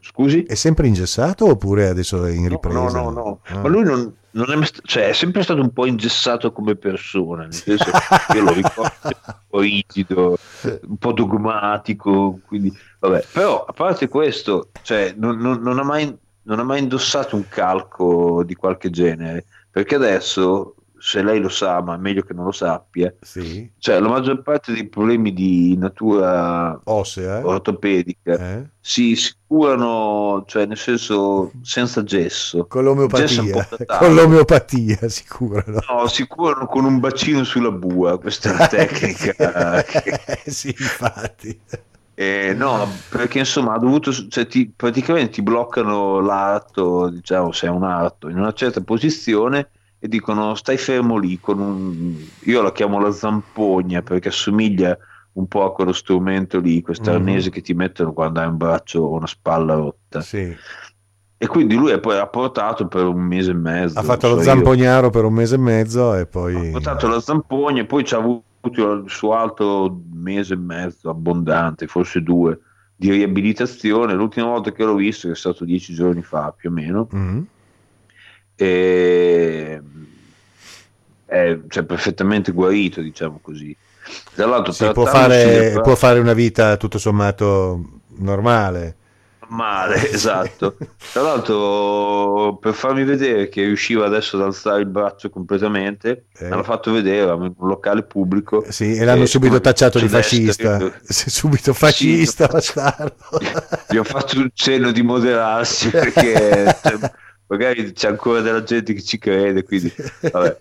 Scusi? È sempre ingessato oppure adesso è in ripresa? No, no, no, no. Ah. ma lui non è, cioè, è sempre stato un po' ingessato come persona, nel senso che io lo ricordo un po' rigido, un po' dogmatico, quindi vabbè. Però a parte questo, cioè, non, non, non, ha mai, non ha mai indossato un calco di qualche genere, perché adesso se lei lo sa, ma è meglio che non lo sappia, sì. cioè la maggior parte dei problemi di natura ossea, eh? ortopedica eh? si, si, curano, cioè nel senso senza gesso. Con l'omeopatia, con l'omeopatia si curano. No, si curano con un bacino sulla bua, questa è la tecnica. sì, infatti. Eh, no, perché insomma ha dovuto, cioè, ti, praticamente ti bloccano l'arto, diciamo se è un arto, in una certa posizione e dicono stai fermo lì con un io la chiamo la zampogna perché assomiglia un po' a quello strumento lì questo mm-hmm. arnese che ti mettono quando hai un braccio o una spalla rotta sì. e quindi lui poi ha portato per un mese e mezzo ha fatto so lo zampognaro io. per un mese e mezzo e poi ha portato la zampogna e poi ci ha avuto il suo altro mese e mezzo abbondante forse due di riabilitazione l'ultima volta che l'ho visto che è stato dieci giorni fa più o meno mm-hmm e è cioè, perfettamente guarito, diciamo così. Tra l'altro, si può fare, può fare una vita tutto sommato normale. Male, esatto. Tra l'altro, per farmi vedere che riusciva adesso ad alzare il braccio completamente, eh. l'hanno fatto vedere in un locale pubblico. Sì, e l'hanno subito tacciato di fascista. subito fascista, sì, bastardo. Gli ho fatto un cenno di moderarsi perché. Magari c'è ancora della gente che ci crede, quindi vabbè.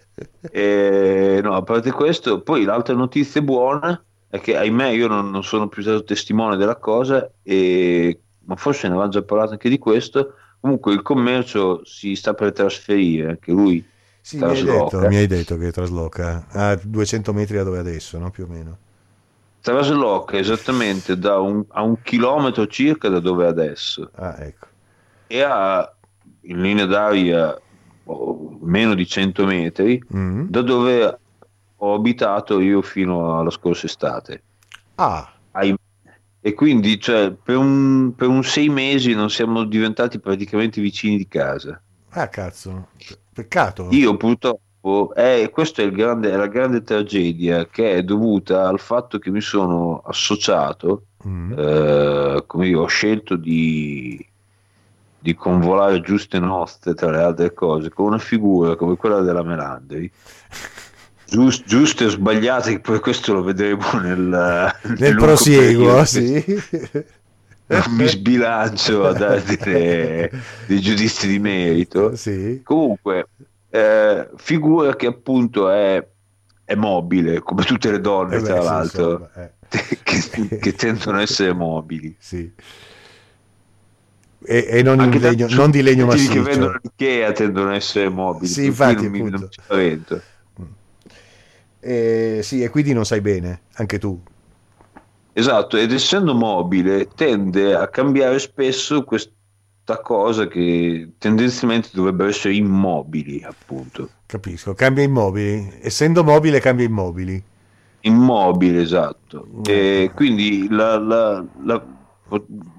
E, no, a parte questo, poi l'altra notizia buona è che ahimè io non, non sono più stato testimone della cosa, e, ma forse ne avevamo già parlato anche di questo. Comunque il commercio si sta per trasferire, anche lui sì, mi hai, detto, mi hai, detto, che trasloca a 200 metri da dove adesso, no? più o meno. Trasloca esattamente da un, a un chilometro circa da dove adesso. Ah, ecco. E ha in linea d'aria meno di 100 metri mm. da dove ho abitato io fino alla scorsa estate. Ah. E quindi cioè, per, un, per un sei mesi non siamo diventati praticamente vicini di casa. Ah, cazzo, peccato. Io purtroppo, eh, questa è, grande, è, la grande tragedia che è dovuta al fatto che mi sono associato, mm. eh, come io ho scelto di di convolare giuste nostre tra le altre cose con una figura come quella della Melandri Giust, giuste o sbagliate poi questo lo vedremo nel, nel, nel prosieguo sì. non mi sbilancio a dare dei, dei giudizi di merito sì. comunque eh, figura che appunto è, è, mobile come tutte le donne eh beh, tra l'altro insomma, eh. che, che tendono a essere mobili sì e, e non, legno, non, di legno massiccio che vendono l'Ikea tendono a essere mobili sì infatti non, mi, non e, sì e quindi non sai bene anche tu. Esatto ed essendo mobile tende a cambiare spesso questa cosa che tendenzialmente dovrebbero essere immobili appunto. Capisco cambia immobili. Essendo mobile cambia immobili. Immobile esatto. Mm. e quindi la, la, la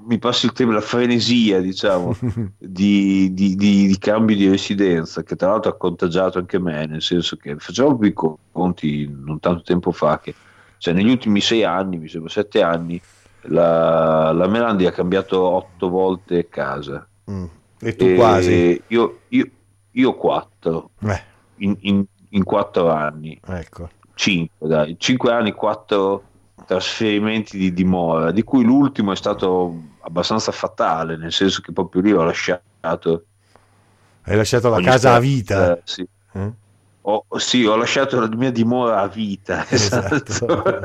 mi passa il tema, la frenesia diciamo di, di, di, di, cambio di residenza che tra l'altro ha contagiato anche me nel senso che facciamo i conti non tanto tempo fa che cioè, negli ultimi sei anni mi sembra sette anni la, la Melandi ha cambiato otto volte casa. Mm. e tu e quasi? io, io, io quattro. Eh. in, in, in, quattro anni. Ecco. Cinque dai. Cinque anni quattro trasferimenti di dimora, di cui l'ultimo è stato abbastanza fatale, nel senso che proprio lì ho lasciato... Hai lasciato la casa a vita? Eh, sì. Eh? Ho, sì, ho lasciato la mia dimora a vita. Esatto. esatto.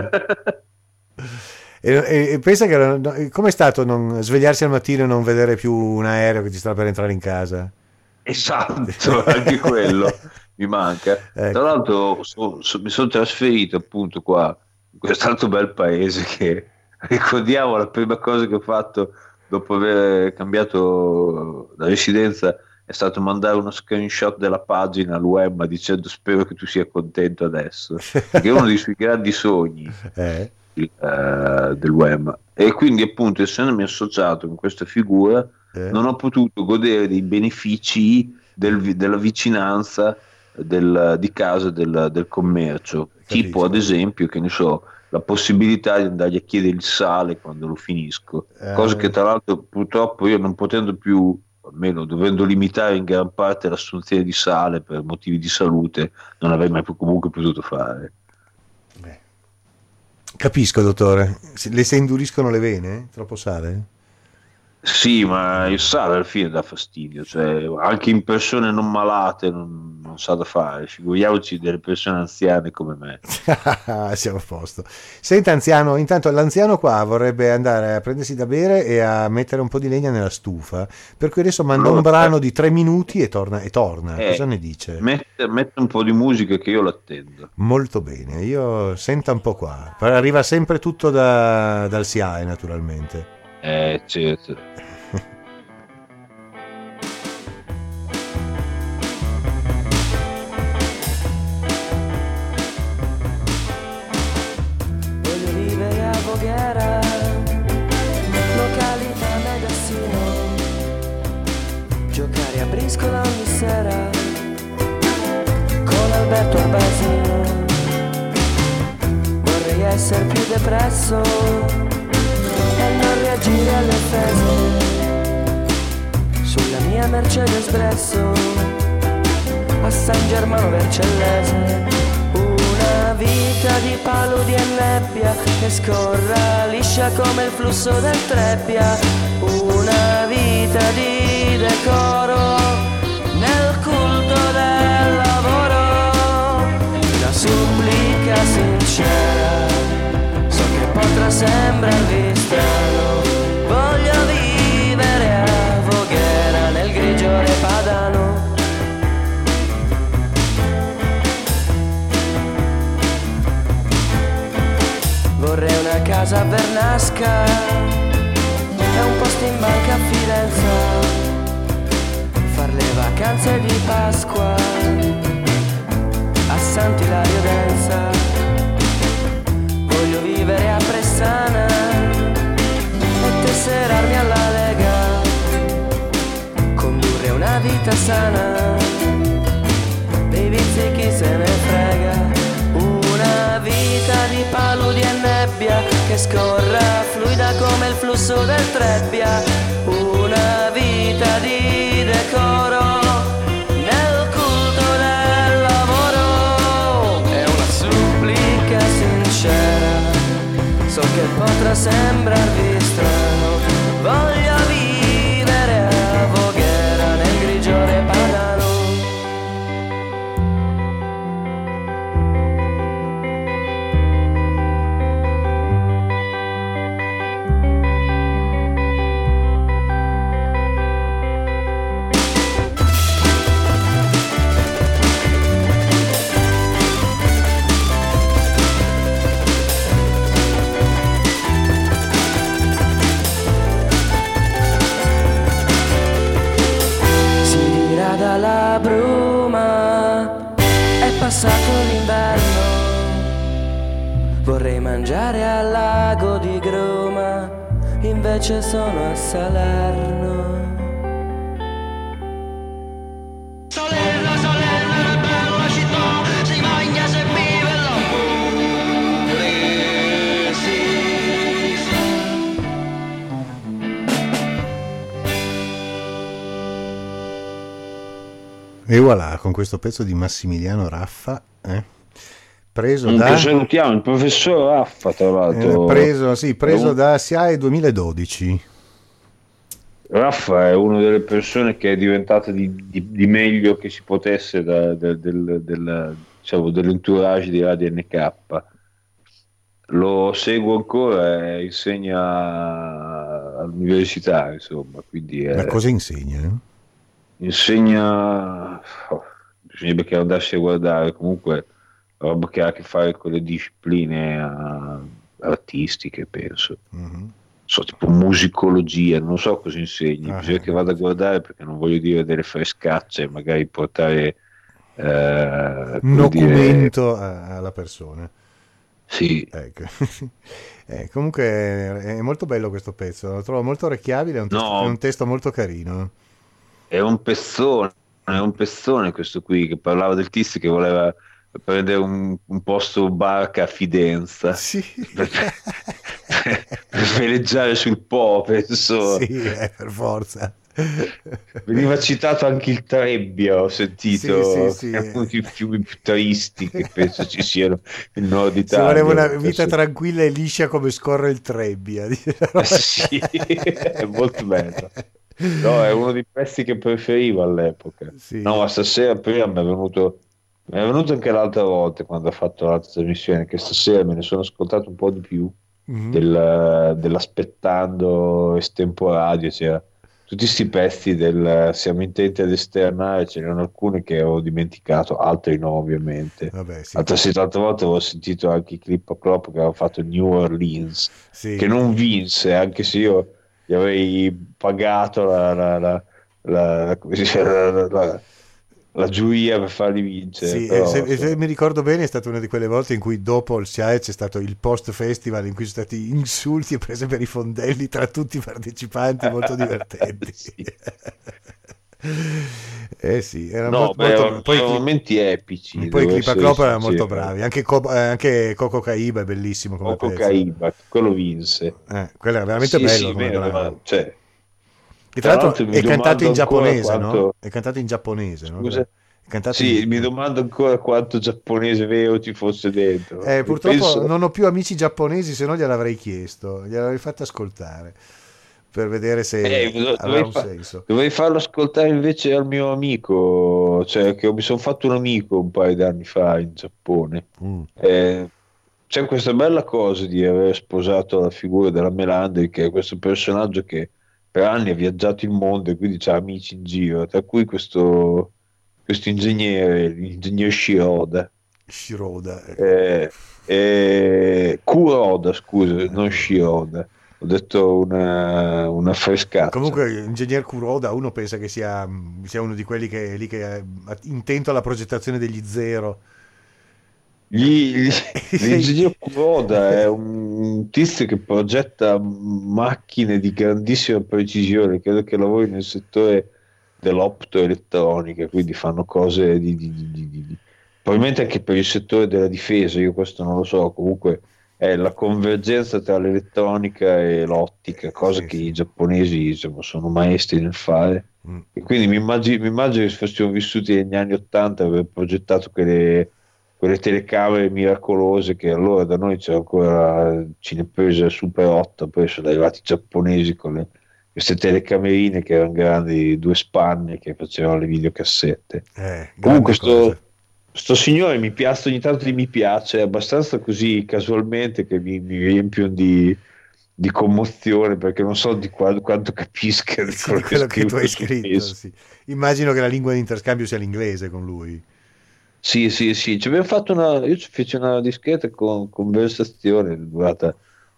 e, e, pensa che com'è stato non, svegliarsi al mattino e non vedere più un aereo che ti sta per entrare in casa? Esatto, anche quello mi manca. Ecco. Tra l'altro so, so, mi sono trasferito appunto qua quest'altro bel paese che ricordiamo la prima cosa che ho fatto dopo aver cambiato la residenza è stato mandare uno screenshot della pagina all'UEMA dicendo spero che tu sia contento adesso perché è uno dei suoi grandi sogni eh. uh, dell'UEMA e quindi appunto essendomi associato con questa figura eh. non ho potuto godere dei benefici del, della vicinanza del, di casa del, del commercio. Capisco. Tipo, ad esempio, che ne so, la possibilità di andargli a chiedere il sale quando lo finisco, eh. cosa che tra l'altro purtroppo io non potendo più almeno dovendo limitare in gran parte l'assunzione di sale per motivi di salute, non avrei mai più comunque potuto fare. Beh. Capisco, dottore. Le si induriscono le vene? Troppo sale? Sì, ma il sale alla fine dà fastidio, cioè, anche in persone non malate non, non sa da fare, figuriamoci delle persone anziane come me. Siamo a posto. Senta anziano, intanto l'anziano qua vorrebbe andare a prendersi da bere e a mettere un po' di legna nella stufa, per cui adesso manda un brano di tre minuti e torna. E torna. Eh, Cosa ne dice? Mette, mette, un po' di musica che io l'attendo. Molto bene, io senta un po' qua. Arriva sempre tutto da, dal SIAE naturalmente. Eh, certo. Scorra liscia come il flusso del Trebbia. Una vita di decoro nel culto del lavoro. Una supplica sincera so che potrà sembrarvi casa Vernasca è un posto in banca a Firenze. Far le vacanze di Pasqua a Sant'Ilario Densa. Voglio vivere a Pressana e tesserarmi alla Lega. Condurre una vita sana dei vizi chi se ne frega. Una vita di paludi e che scorra fluida come il flusso del Trebbia, una vita di voilà, con questo pezzo di Massimiliano Raffa, eh? preso Comunque da... salutiamo il professor Raffa tra l'altro eh, preso, sì, preso da SIAE 2012 Raffa è una delle persone che è diventata di, di, di meglio che si potesse da, da, del, del, diciamo, dell'entourage di Radio NK lo seguo ancora insegna all'università insomma quindi è... ma cosa insegna? insegna oh, bisognerebbe che andassi a guardare comunque roba che ha a che fare con le discipline uh, artistiche, penso. Mm-hmm. So, tipo musicologia, non so cosa insegni, ah, bisogna che vada a guardare perché non voglio dire delle frescacce, magari portare eh, un documento dire... alla persona. Sì. Ecco. eh, comunque è molto bello questo pezzo, lo trovo molto orecchiabile, è un testo, no, è un testo molto carino. È un pezzone era un pezzone questo qui che parlava del tizio che voleva prendere un, un posto barca a Fidenza Sì. per, per veleggiare sul Po, penso. Sì, eh, per forza. Veniva citato anche il Trebbia, ho sentito, Sì, sì, sì. è uno dei fiumi più tristi che penso ci siano in Nord Italia. voleva una vita Penso- tranquilla e liscia come scorre il Trebbia. sì, è molto bello. No, è uno dei pezzi che preferivo all'epoca. Sì. No, ma stasera prima mi è venuto, mi è venuto anche l'altra volta quando ho fatto l'altra trasmissione, che stasera me ne sono ascoltato un po' di più Mhm. del- dell'aspettando estemporaneo, c'era tutti questi pezzi del siamo intenti ad esternare, c'erano alcune che avevo dimenticato, altri no ovviamente. Vabbè, sì. Altre sì, tante volte avevo sentito anche i clip a Klopp che aveva fatto New Orleans Sì. che non vinse, anche se io gli avrei pagato la, la, la, la- la- la- giuria per farli vincere. Sì, però, se, e se mi ricordo bene è stata una di quelle volte in cui dopo il SIAE c'è stato il post festival in cui sono stati insulti e prese per i fondelli tra tutti i partecipanti molto divertenti. Sì. eh sì, era no, molto, beh, molto- erano- poi, erano momenti epici. poi i devo clip a essere Klopp erano molto bravi, anche, Co- eh, anche Coco Caiba è bellissimo come pezzo. Caiba, quello vinse. Eh, quello era veramente Sì, bello. sì, vero, ma- cioè, E tra l'altro l'altro è cantato in giapponese, no? quanto- È cantato in giapponese, no? Scusa? È cantato sì, in- mi domando ancora quanto giapponese vero ci fosse dentro. Eh, purtroppo Penso- non ho più amici giapponesi, se no gliel'avrei chiesto, gliel'avrei fatto ascoltare per vedere se Eh, dovrei, un fa- senso. dovrei farlo ascoltare invece al mio amico, cioè che mi sono fatto un amico un paio di anni fa in Giappone. Mm. Eh, c'è questa bella cosa di aver sposato la figura della Melandri, che è questo personaggio che per anni ha viaggiato il mondo e quindi ha amici in giro, tra cui questo, questo ingegnere, l'ingegner Shiroda. Shiroda. Eh, eh, Kuroda, scusa, non Shiroda. Ho detto una, una frescata. Comunque, l'ingegner Kuroda, uno pensa che sia, sia uno di quelli che è lì che è intento alla progettazione degli zero. Gli- gli- L'ingegner Kuroda è un tizio che progetta macchine di grandissima precisione, credo che lavori nel settore dell'optoelettronica, quindi fanno cose di- di- di- di- probabilmente anche per il settore della difesa, io questo non lo so, comunque è la convergenza tra l'elettronica e l'ottica, cosa Sì, che sì. i giapponesi insomma, sono maestri nel fare. Mm. E quindi mi immagino, mi immagino che se fossimo vissuti negli anni Ottanta aver progettato quelle, quelle telecamere miracolose che allora da noi c'era ancora la cinepresa Super 8, poi sono arrivati i giapponesi con le- queste telecamerine che erano grandi, due spanne che facevano le videocassette. Eh, Comunque grande cosa. Sto, signore mi piace, ogni tanto mi piace, abbastanza così casualmente che mi, mi riempiono di, di commozione perché non so di qua- quanto capisca di Sì, di quello che tu hai scritto. Sì. Immagino che la lingua di interscambio sia l'inglese con lui. Sì, sì, sì, ci abbiamo fatto una, io ci feci una discreta con- conversazione durata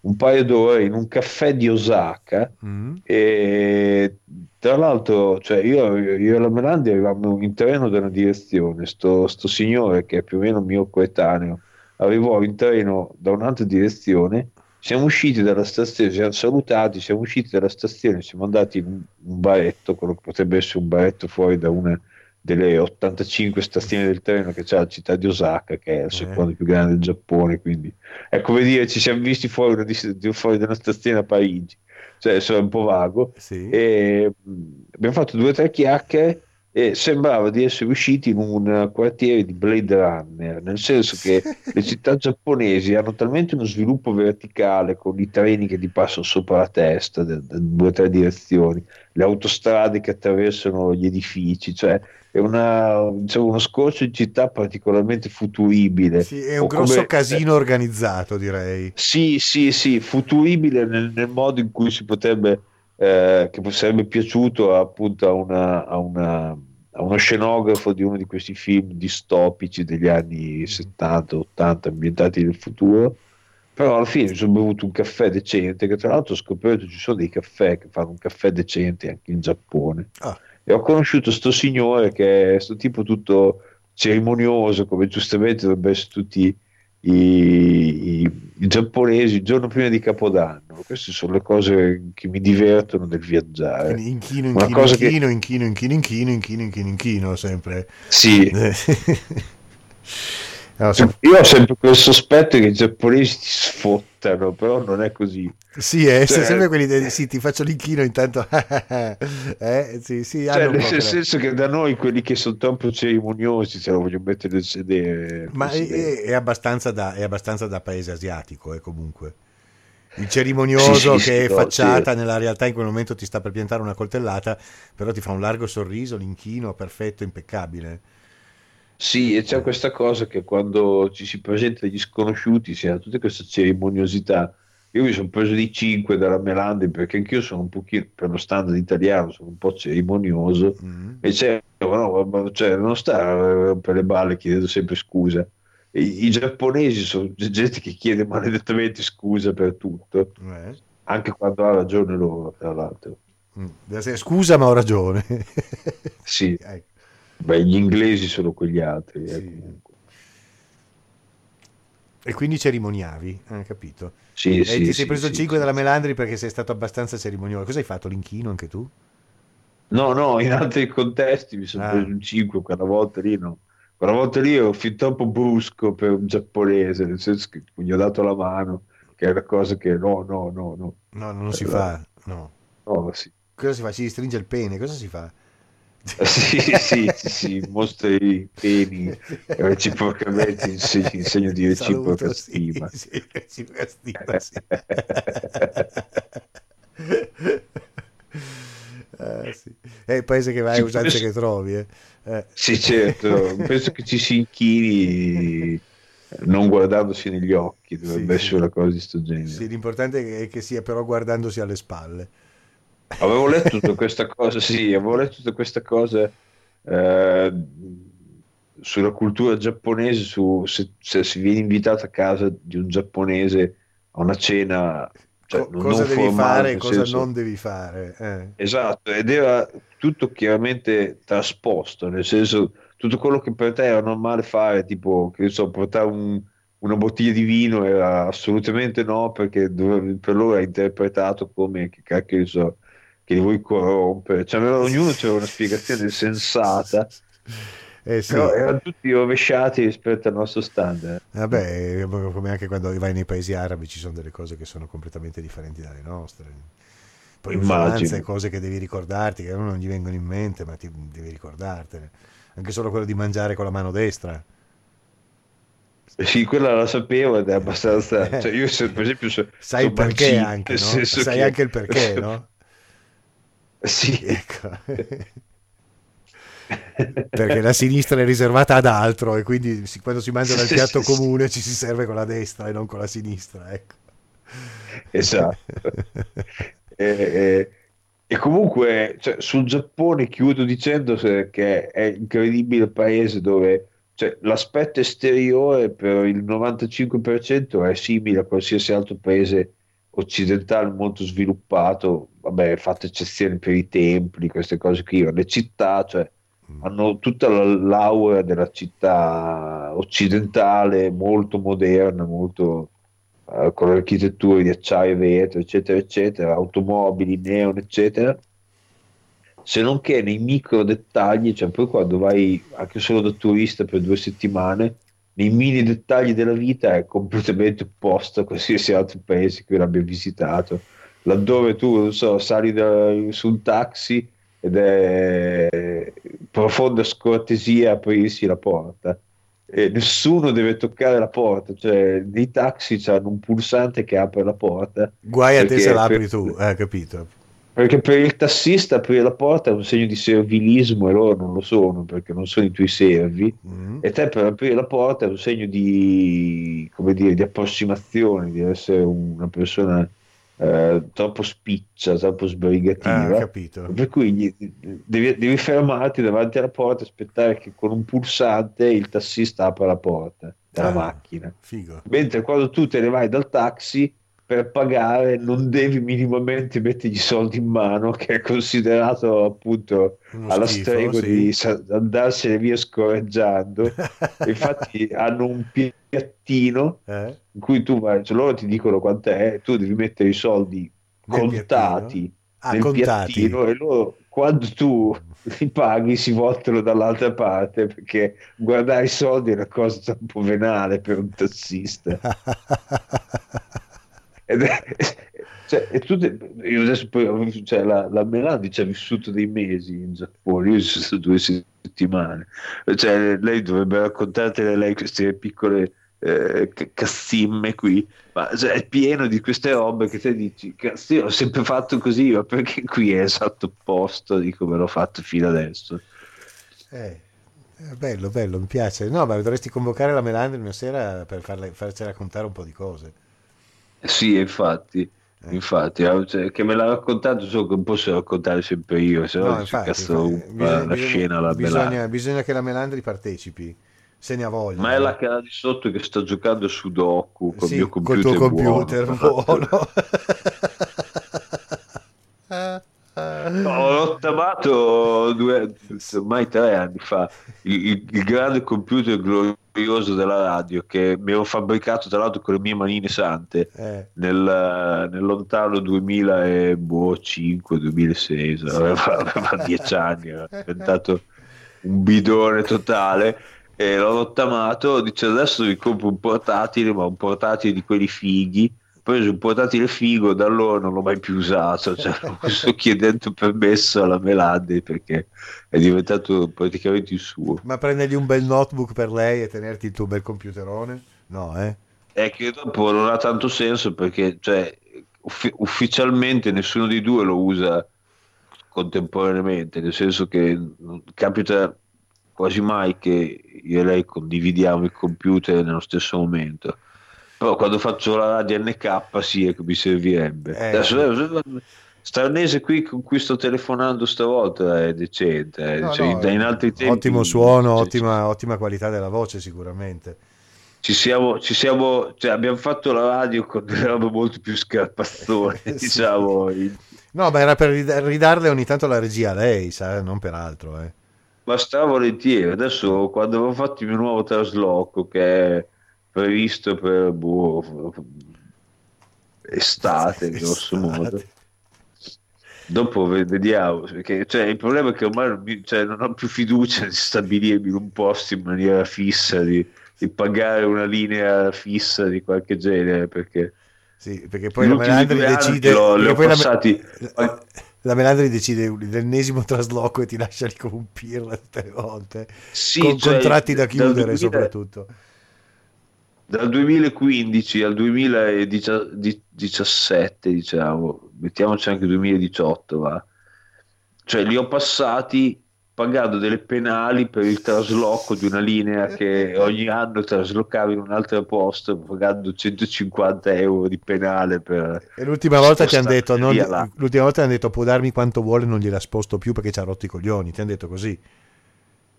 un paio d'ore in un caffè di Osaka Mm. e tra l'altro, cioè io, io e la Melandi avevamo in treno da una direzione, sto, sto signore che è più o meno mio coetaneo arrivò in treno da un'altra direzione, siamo usciti dalla stazione, siamo salutati, siamo usciti dalla stazione, siamo andati in un, un baretto, quello che potrebbe essere un baretto fuori da una delle 85 stazioni del treno che c'è la città di Osaka, che è la seconda più grande del Giappone, quindi è come dire ci siamo visti fuori, di- fuori da una stazione a Parigi, cioè è un po' vago, Sì. e abbiamo fatto due o tre chiacchiere e sembrava di essere usciti in un quartiere di Blade Runner, nel senso che le città giapponesi hanno talmente uno sviluppo verticale con i treni che ti passano sopra la testa da, due o tre direzioni, le autostrade che attraversano gli edifici, cioè una, diciamo, uno scorcio di città particolarmente futuribile. Sì, è O un grosso come- casino organizzato, direi. sì, sì, sì, futuribile nel, nel modo in cui si potrebbe, eh, che sarebbe piaciuto appunto a, una, a, una- a uno scenografo di uno di questi film distopici degli anni 70-80 ambientati nel futuro. Però alla fine mi sono bevuto un caffè decente, che tra l'altro ho scoperto che ci sono dei caffè che fanno un caffè decente anche in Giappone. Ah. E ho conosciuto sto signore che è sto tipo tutto cerimonioso, come giustamente dovrebbe essere tutti i, i- i giapponesi il giorno prima di Capodanno. Queste sono le cose che mi divertono nel viaggiare. Inchino, inchino, cosa che- inchino, inchino, inchino, inchino, inchino, inchino, inchino, sempre. Sì, Io ho sempre quel sospetto che i giapponesi ti sfottano, però non è così. sì, eh, Cioè- sempre quelli del sì, ti faccio l'inchino intanto. eh, sì, sì, Cioè, nel senso che da noi quelli che sono troppo cerimoniosi se lo voglio mettere nel sedere. Ma è, è- abbastanza da, è abbastanza da paese asiatico, eh, comunque. Il cerimonioso Sì, sì, che è no, facciata, sì. nella realtà in quel momento ti sta per piantare una coltellata, però ti fa un largo sorriso, l'inchino perfetto, impeccabile. Sì, e c'è questa cosa che quando ci si presenta degli sconosciuti si ha tutta questa cerimoniosità. Io mi sono preso di 5 dalla Melandi perché anch'io sono un pochino, per lo standard italiano, sono un po' cerimonioso. Mm. E c'è, no, cioè, non sta eh, per le balle chiedendo sempre scusa. I, i giapponesi sono gente che chiede maledettamente scusa per tutto, Eh. anche quando ha ragione loro, tra l'altro. Mm. Scusa, ma ho ragione. Sì, Ecco. Beh, gli inglesi sono quegli altri. eh, Sì. comunque. E quindi cerimoniavi, hai capito? Sì, e sì, ti sei sì, preso il sì, 5 sì. dalla Melandri perché sei stato abbastanza cerimonioso. Cosa hai fatto? L'inchino anche tu? No, no, in altri contesti mi sono Ah. preso un 5, quella volta lì no. Quella volta lì ero fin troppo brusco per un giapponese, nel senso che gli ho dato la mano, che è una cosa che no, no, no, no, No, non si Allora. fa. No. no, sì. Cosa si fa? Si stringe il pene? Cosa si fa? Sì, sì, sì, sì, mostri i peni reciprocamente in segno, in segno di reciproca Saluto, sì, stima. sì, reciproca stima, sì. Eh, sì. È il paese che vai, Sì, usanze questo- che trovi. eh. Eh, Sì, certo, penso che ci si inchini non guardandosi negli occhi, dovrebbe Sì, sì. essere una cosa di sto genere. sì, l'importante è che sia però guardandosi alle spalle. Avevo letto tutta questa cosa, sì, avevo letto tutta questa cosa eh, sulla cultura giapponese, su se, se si viene invitato a casa di un giapponese a una cena, cioè, Co- non cosa devi formale, fare e cosa senso- non devi fare. eh. Esatto, ed era tutto chiaramente trasposto, nel senso tutto quello che per te era normale fare, tipo, che so, portare un- una bottiglia di vino era assolutamente no, perché dove- per loro è interpretato come, che cacchio ne so, che li vuoi corrompere, cioè, ognuno c'era una spiegazione sensata, Eh sì, però erano tutti rovesciati rispetto al nostro standard. vabbè, eh, come anche quando vai nei paesi arabi ci sono delle cose che sono completamente differenti dalle nostre. Poi Immagino. usanze, cose che devi ricordarti, che non gli vengono in mente, ma ti devi ricordartene. Anche solo quello di mangiare con la mano destra. Sì, quella la sapevo ed è abbastanza, cioè io se, per esempio so- Sai il perché anche, no? Sai che- anche il perché, no? Sì. Ecco. Perché la sinistra è riservata ad altro e quindi quando si mangia dal Sì, piatto sì, sì. comune ci si serve con la destra e non con la sinistra, ecco. Esatto. E, e- e comunque cioè, sul Giappone chiudo dicendo che è incredibile paese dove cioè, l'aspetto esteriore per il 95% è simile a qualsiasi altro paese occidentale molto sviluppato, vabbè, fatte eccezioni per i templi, queste cose qui, le città, cioè, hanno tutta la- l'aura della città occidentale, molto moderna, molto eh, con architetture di acciaio e vetro, eccetera, eccetera, automobili, neon, eccetera. Se non che nei micro dettagli, cioè poi quando vai anche solo da turista per due settimane, nei mini dettagli della vita è completamente opposto a qualsiasi altro paese che io abbia visitato. Laddove tu, so, sali da- su un taxi ed è profonda scortesia aprirsi la porta e nessuno deve toccare la porta, cioè nei taxi hanno un pulsante che apre la porta Guai a te se la per- tu, eh, capito? perché per il tassista aprire la porta è un segno di servilismo e loro non lo sono perché non sono i tuoi servi Mm. e te per aprire la porta è un segno di, come dire, di approssimazione, di essere una persona eh, troppo spiccia, troppo Ah, sbrigativa. capito. Per cui gli- devi, devi fermarti davanti alla porta e aspettare che con un pulsante il tassista apra la porta della Ah, macchina. Figo. Mentre quando tu te ne vai dal taxi, per pagare non devi minimamente mettergli soldi in mano, che è considerato appunto Uno alla schifo, stregua sì. di sa- andarsene via scorreggiando. Infatti hanno un piattino Eh? in cui tu vai, cioè loro ti dicono quant'è, tu devi mettere i soldi Nel contati Ah, nel contati. piattino e loro quando tu li paghi si voltano dall'altra parte perché guardare i soldi è una cosa troppo venale per un tassista. Ed è, cioè, e tutte- io adesso poi cioè, la, la Melandi ci ha vissuto dei mesi in Giappone, io ci sono stato due settimane. Cioè, lei dovrebbe raccontartele lei queste piccole eh, ca- cassimme qui, ma cioè, è pieno di queste robe che te dici, cazzo, io ho sempre fatto così, ma perché qui è esatto opposto di come l'ho fatto fino adesso. Eh, è bello, bello, mi piace. No, ma dovresti convocare la Melandri una sera per farle, farci raccontare un po' di cose. Sì, infatti. Infatti, eh, cioè, che me l'ha raccontato, so che non posso raccontare sempre io, se no, No, infatti, cazzo, infatti, bisogna, la scena la bisogna, bisogna che la Melandri partecipi, se ne ha voglia. Ma è la cara di sotto che sta giocando a Sudoku col Sì, mio col computer tuo computer buono. buono. No, l'ho chiamato due, ormai tre anni fa, il, il- il grande computer glorioso della radio che mi ero fabbricato tra l'altro con le mie manine sante Eh, nel, nel lontano 2005-2006, aveva, aveva dieci anni, era diventato un bidone totale e l'ho rottamato, dice adesso mi compro un portatile, ma un portatile di quelli fighi, preso un portatile figo, da allora non l'ho mai più usato, cioè, sto chiedendo permesso alla Melandi perché è diventato praticamente il suo. ma prendergli un bel notebook per lei e tenerti il tuo bel computerone? No, eh? È che dopo non ha tanto senso perché cioè, uffi- ufficialmente nessuno dei due lo usa contemporaneamente, nel senso che non- capita quasi mai che io e lei condividiamo il computer nello stesso momento. Però quando faccio la radio NK sì che mi servirebbe. Eh. Adesso, adesso, Stranese qui con cui sto telefonando stavolta è decente, eh. No, Cioè, no, in- altri tempi ottimo suono, ottima, ottima qualità della voce sicuramente. ci siamo, ci siamo, cioè abbiamo fatto la radio con delle robe molto più scarpazzone, Sì. diciamo. No, ma era per rid- ridarle ogni tanto la regia a lei, sa, non per altro. Eh. Ma stravolentieri. Adesso quando avevo fatto il mio nuovo trasloco che è previsto per boh, estate, grosso modo. Dopo ve- vediamo, perché cioè, il problema è che ormai non, mi- cioè, non ho più fiducia di stabilirmi in un posto in maniera fissa, di, di pagare una linea fissa di qualche genere, perché Sì, perché poi la Melandri decide... li ho- li perché ho poi la- passati- la, la Melandri decide l'ennesimo trasloco e ti lascia lì come un pirla tutte le volte. Sì, con cioè, contratti da chiudere 2000 soprattutto. Dal 2015 al 2017, diciamo, mettiamoci anche 2018, va. Cioè li ho passati pagando delle penali per il trasloco di una linea che ogni anno traslocavo in un altro posto, pagando 150 euro di penale per... E l'ultima volta ti hanno detto, non- l'ultima volta ti hanno detto può darmi quanto vuole, non gliela sposto più perché ci ha rotto i coglioni. Ti hanno detto così.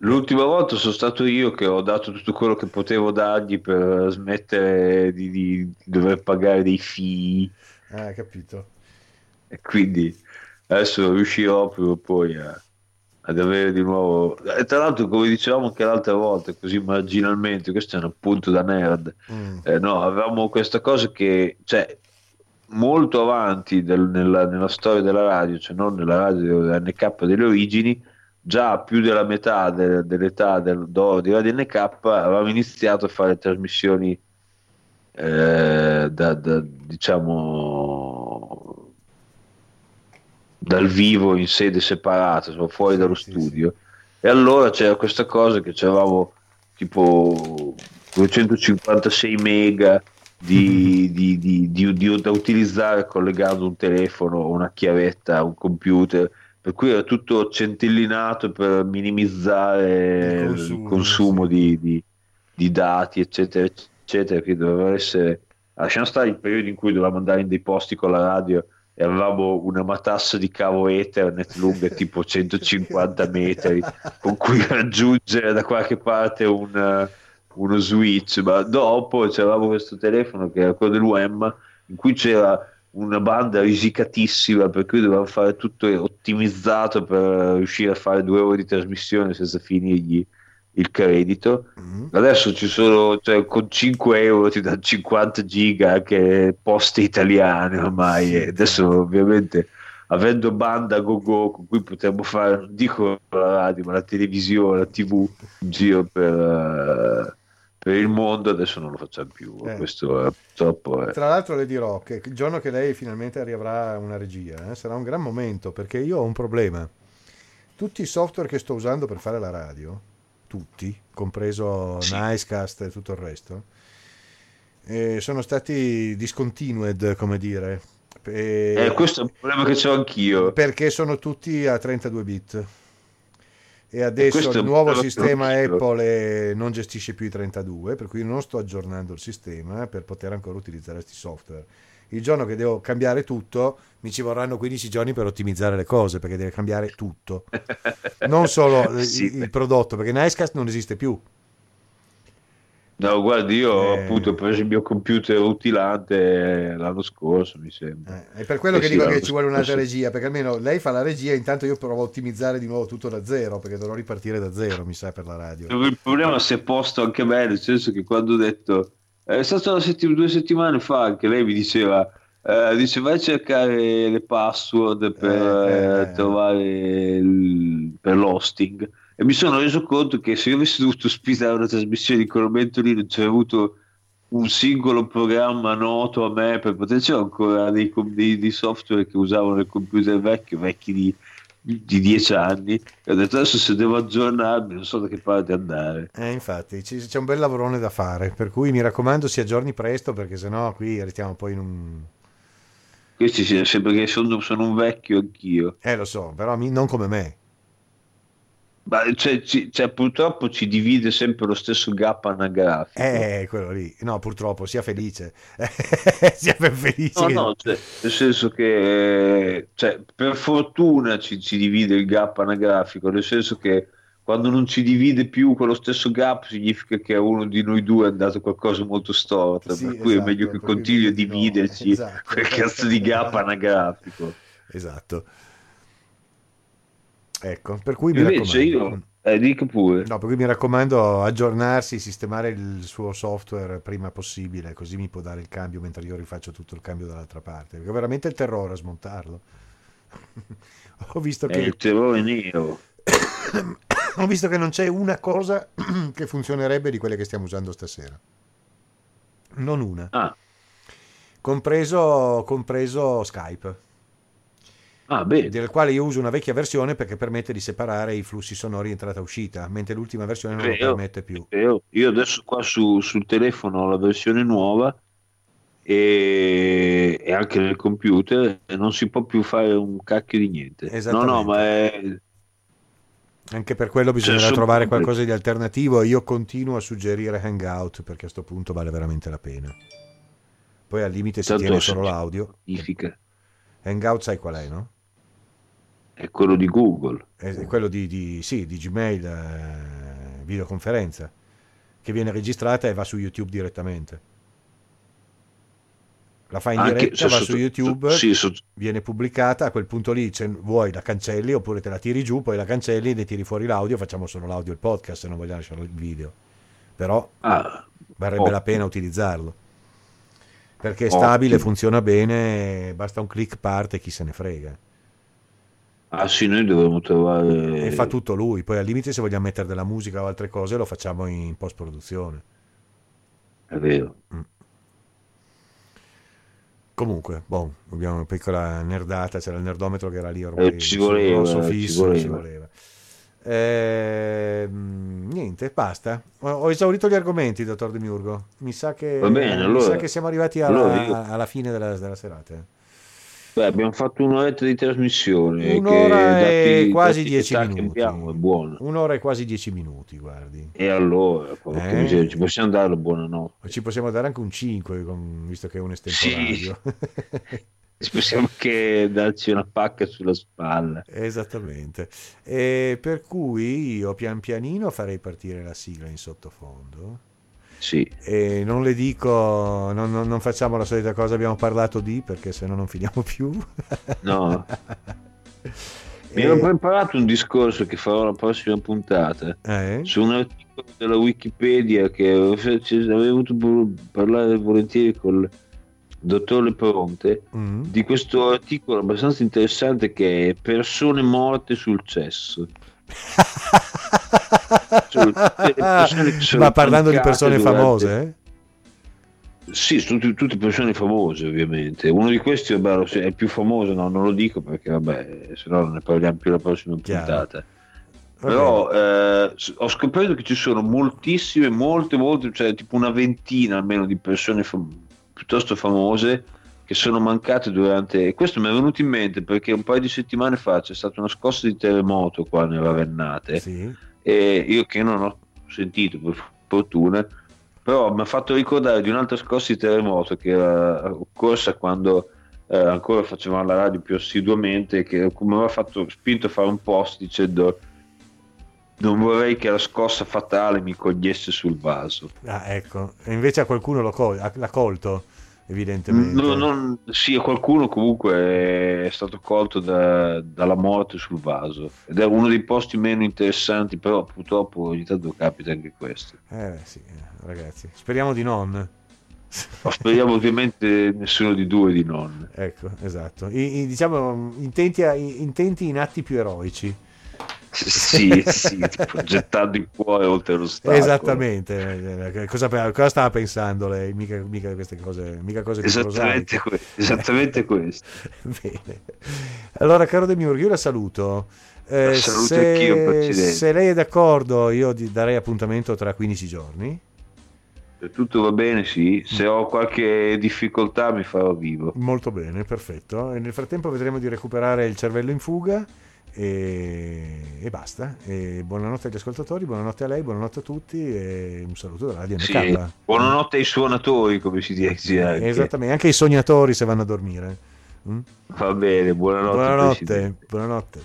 L'ultima volta sono stato io che ho dato tutto quello che potevo dargli per smettere di, di dover pagare dei fee Ah, capito. e quindi adesso riuscirò prima o poi a- ad avere di nuovo e tra l'altro come dicevamo anche l'altra volta così marginalmente questo è un appunto da nerd Mm. eh, no, avevamo questa cosa che cioè molto avanti del- nella, nella storia della radio cioè non nella radio NK delle origini già più della metà de- dell'età del, d'oro di Radio NK avevamo iniziato a fare trasmissioni eh, da, da, diciamo dal vivo in sede separata, insomma, fuori Sì, dallo sì, studio. E allora c'era questa cosa che avevamo tipo 256 mega di, di- di- di- da utilizzare collegando un telefono una chiavetta un computer, per cui era tutto centellinato per minimizzare Il il consumo, consumo, sì. di, di- di dati, eccetera, eccetera, che doveva essere... Lasciamo stare il periodo in cui dovevamo andare in dei posti con la radio e avevamo una matassa di cavo Ethernet lunga tipo 150 metri con cui raggiungere da qualche parte un, uno switch, ma dopo avevamo questo telefono che era quello dell'UEM in cui c'era una banda risicatissima per cui dovevamo fare tutto ottimizzato per riuscire a fare due ore di trasmissione senza finirgli il credito. Mm-hmm. Adesso ci sono, cioè, con 5 euro ti danno 50 giga anche poste italiane ormai. Sì, adesso certo. ovviamente avendo banda go go con cui potremmo fare, non dico la radio, ma la televisione, la tv, in giro per, uh, per il mondo, adesso non lo facciamo più. Eh. Questo è, purtroppo è... Tra l'altro le dirò che il giorno che lei finalmente arriverà una regia eh, sarà un gran momento perché io ho un problema. Tutti i software che sto usando per fare la radio, tutti, compreso sì. Nicecast e tutto il resto, eh, sono stati discontinued, come dire, e... Eh, questo è un problema che ho anch'io. Perché sono tutti a 32 bit. E adesso il nuovo sistema Apple non gestisce più i 32, per cui non sto aggiornando il sistema per poter ancora utilizzare questi software. Il giorno che devo cambiare tutto, mi ci vorranno 15 giorni per ottimizzare le cose, perché deve cambiare tutto. Non solo sì. il, il prodotto, perché Nicecast non esiste più. No, guardi, io eh... appunto ho preso il mio computer utilante l'anno scorso, mi sembra. Eh, è per quello eh che sì, dico che ci vuole un'altra regia, perché almeno lei fa la regia, intanto io provo a ottimizzare di nuovo tutto da zero, perché dovrò ripartire da zero, mi sa, per la radio. Il problema si è posto anche me, nel senso che quando ho detto, è stato setti- due settimane fa che lei mi diceva, eh, dice vai a cercare le password per eh, eh, eh. trovare il, per l'hosting e mi sono reso conto che se io avessi dovuto ospitare una trasmissione di quel momento lì non c'è avuto un singolo programma noto a me per poter c'erano ancora dei, dei, dei, software che usavano il computer vecchio vecchi di, di dieci anni e ho detto adesso se devo aggiornarmi non so da che parte andare. Eh, infatti c'è un bel lavorone da fare per cui mi raccomando si aggiorni presto perché sennò qui restiamo poi in un questi sì, perché sono, sono un vecchio anch'io. Eh lo so però non come me ma cioè, ci, cioè, purtroppo ci divide sempre lo stesso gap anagrafico. Eh, quello lì. No, purtroppo, sia felice. sia ben felice. No, che... no, cioè, nel senso che cioè, per fortuna ci, ci, divide il gap anagrafico, nel senso che quando non ci divide più quello stesso gap significa che a uno di noi due è andato qualcosa molto storto, sì, per cui esatto, è meglio che continui a dividerci no, esatto. quel cazzo di gap anagrafico. Esatto. Ecco, per cui mi Invece io, eh, dico pure. No, per cui mi raccomando aggiornarsi, sistemare il suo software prima possibile, così mi può dare il cambio mentre io rifaccio tutto il cambio dall'altra parte. Perché è veramente il terrore a smontarlo. Ho visto che... È il terrore nero. Ho visto che non c'è una cosa che funzionerebbe di quelle che stiamo usando stasera. Non una. Ah. Compreso, compreso Skype ah, del quale io uso una vecchia versione perché permette di separare i flussi sonori entrata-uscita, mentre l'ultima versione non Beh, lo permette più. Io, io adesso qua su, sul telefono ho la versione nuova e, e, anche nel computer e non si può più fare un cacchio di niente. No, no, ma è... Anche per quello bisognerà cioè, trovare qualcosa di alternativo. Io continuo a suggerire Hangout perché a questo punto vale veramente la pena. Poi al limite si Tanto tiene solo l'audio. Hangout sai qual è, no? È quello di Google. È quello di, di, sì, di Gmail, eh, videoconferenza, che viene registrata e va su YouTube direttamente. La fai in Anche, diretta, va su YouTube, sì, so, viene pubblicata, a quel punto lì vuoi la cancelli oppure te la tiri giù, poi la cancelli, ne tiri fuori l'audio, facciamo solo l'audio e il podcast se non vogliamo lasciare il video. Però ah, varrebbe ottimo. la pena utilizzarlo. Perché è stabile, ottimo. funziona bene, basta un click parte, chi se ne frega. Ah sì, noi dovremmo trovare... E fa tutto lui, poi al limite se vogliamo mettere della musica o altre cose lo facciamo in post-produzione. È vero. Mm. Comunque, boh, abbiamo una piccola nerdata, c'era il nerdometro che era lì ormai. Eh, ci voleva, fisso, ci voleva. Ci voleva. Eh, niente, basta. Ho, esaurito gli argomenti, dottor Demiurgo. Mi sa che, bene, allora, mi sa che siamo arrivati alla, allora alla fine della, della serata. Beh, abbiamo fatto un'oretta di trasmissione. Un'ora e dati, quasi dieci minuti. Abbiamo, è buono. Un'ora e quasi dieci minuti, guardi. E allora, eh? ci possiamo dare buonanotte. Ci possiamo dare anche un 5, visto che è un estemporaneo. Sì. ci possiamo anche darci una pacca sulla spalla. Esattamente. E per cui io pian pianino farei partire la sigla in sottofondo. Sì. E non le dico, non, non- non facciamo la solita cosa, abbiamo parlato di, perché se no non finiamo più. No. Mi ero preparato un discorso che farò la prossima puntata eh? su un articolo della Wikipedia che avrei voluto vo- parlare volentieri col dottor Leperonte Mm. di questo articolo abbastanza interessante che è persone morte sul cesso. Persone che sono Ma parlando di persone durante- famose, eh? Sì, sono tutti, tutte persone famose ovviamente. Uno di questi lo- è il più famoso, no, non lo dico perché vabbè, se no non ne parliamo più la prossima Chiaro. puntata. Però eh, ho scoperto che ci sono moltissime, molte, molte, cioè tipo una ventina almeno di persone fam- piuttosto famose che sono mancate durante... Questo mi è venuto in mente perché un paio di settimane fa c'è stata una scossa di terremoto qua nelle Ravennate Sì. E io che non ho sentito per fortuna però mi ha fatto ricordare di un'altra scossa di terremoto che era occorsa quando eh, ancora facevamo la radio più assiduamente che mi aveva fatto spinto a fare un post dicendo non vorrei che la scossa fatale mi cogliesse sul vaso Ah, ecco. E invece a qualcuno l'ha colto, evidentemente. No, non- sì, qualcuno comunque è stato colto da- dalla morte sul vaso ed è uno dei posti meno interessanti però purtroppo ogni tanto capita anche questo Eh, sì, ragazzi. Speriamo di non. Speriamo ovviamente nessuno di due di non. Ecco, esatto. I- i- diciamo, intenti, a- intenti in atti più eroici. Sì, sì, tipo, gettando il cuore oltre l'ostacolo. Esattamente. Eh, Cosa, cosa stava pensando lei? Mica, mica queste cose, mica cose Esattamente, que- esattamente questo. Bene. Allora, caro Demiurgo, io la saluto. Eh, La saluto se, anch'io, se lei è d'accordo, io darei appuntamento tra 15 giorni. Se tutto va bene, sì. Se ho qualche difficoltà mi farò vivo. Molto bene, perfetto. E nel frattempo vedremo di recuperare il cervello in fuga e, e basta. E buonanotte agli ascoltatori, buonanotte a lei, buonanotte a tutti e un saluto da Radio. Sì. Buonanotte ai suonatori, come si dice anche. Esattamente, anche i sognatori se vanno a dormire. Mm? Va bene, buonanotte. Buonanotte, Presidente. buonanotte.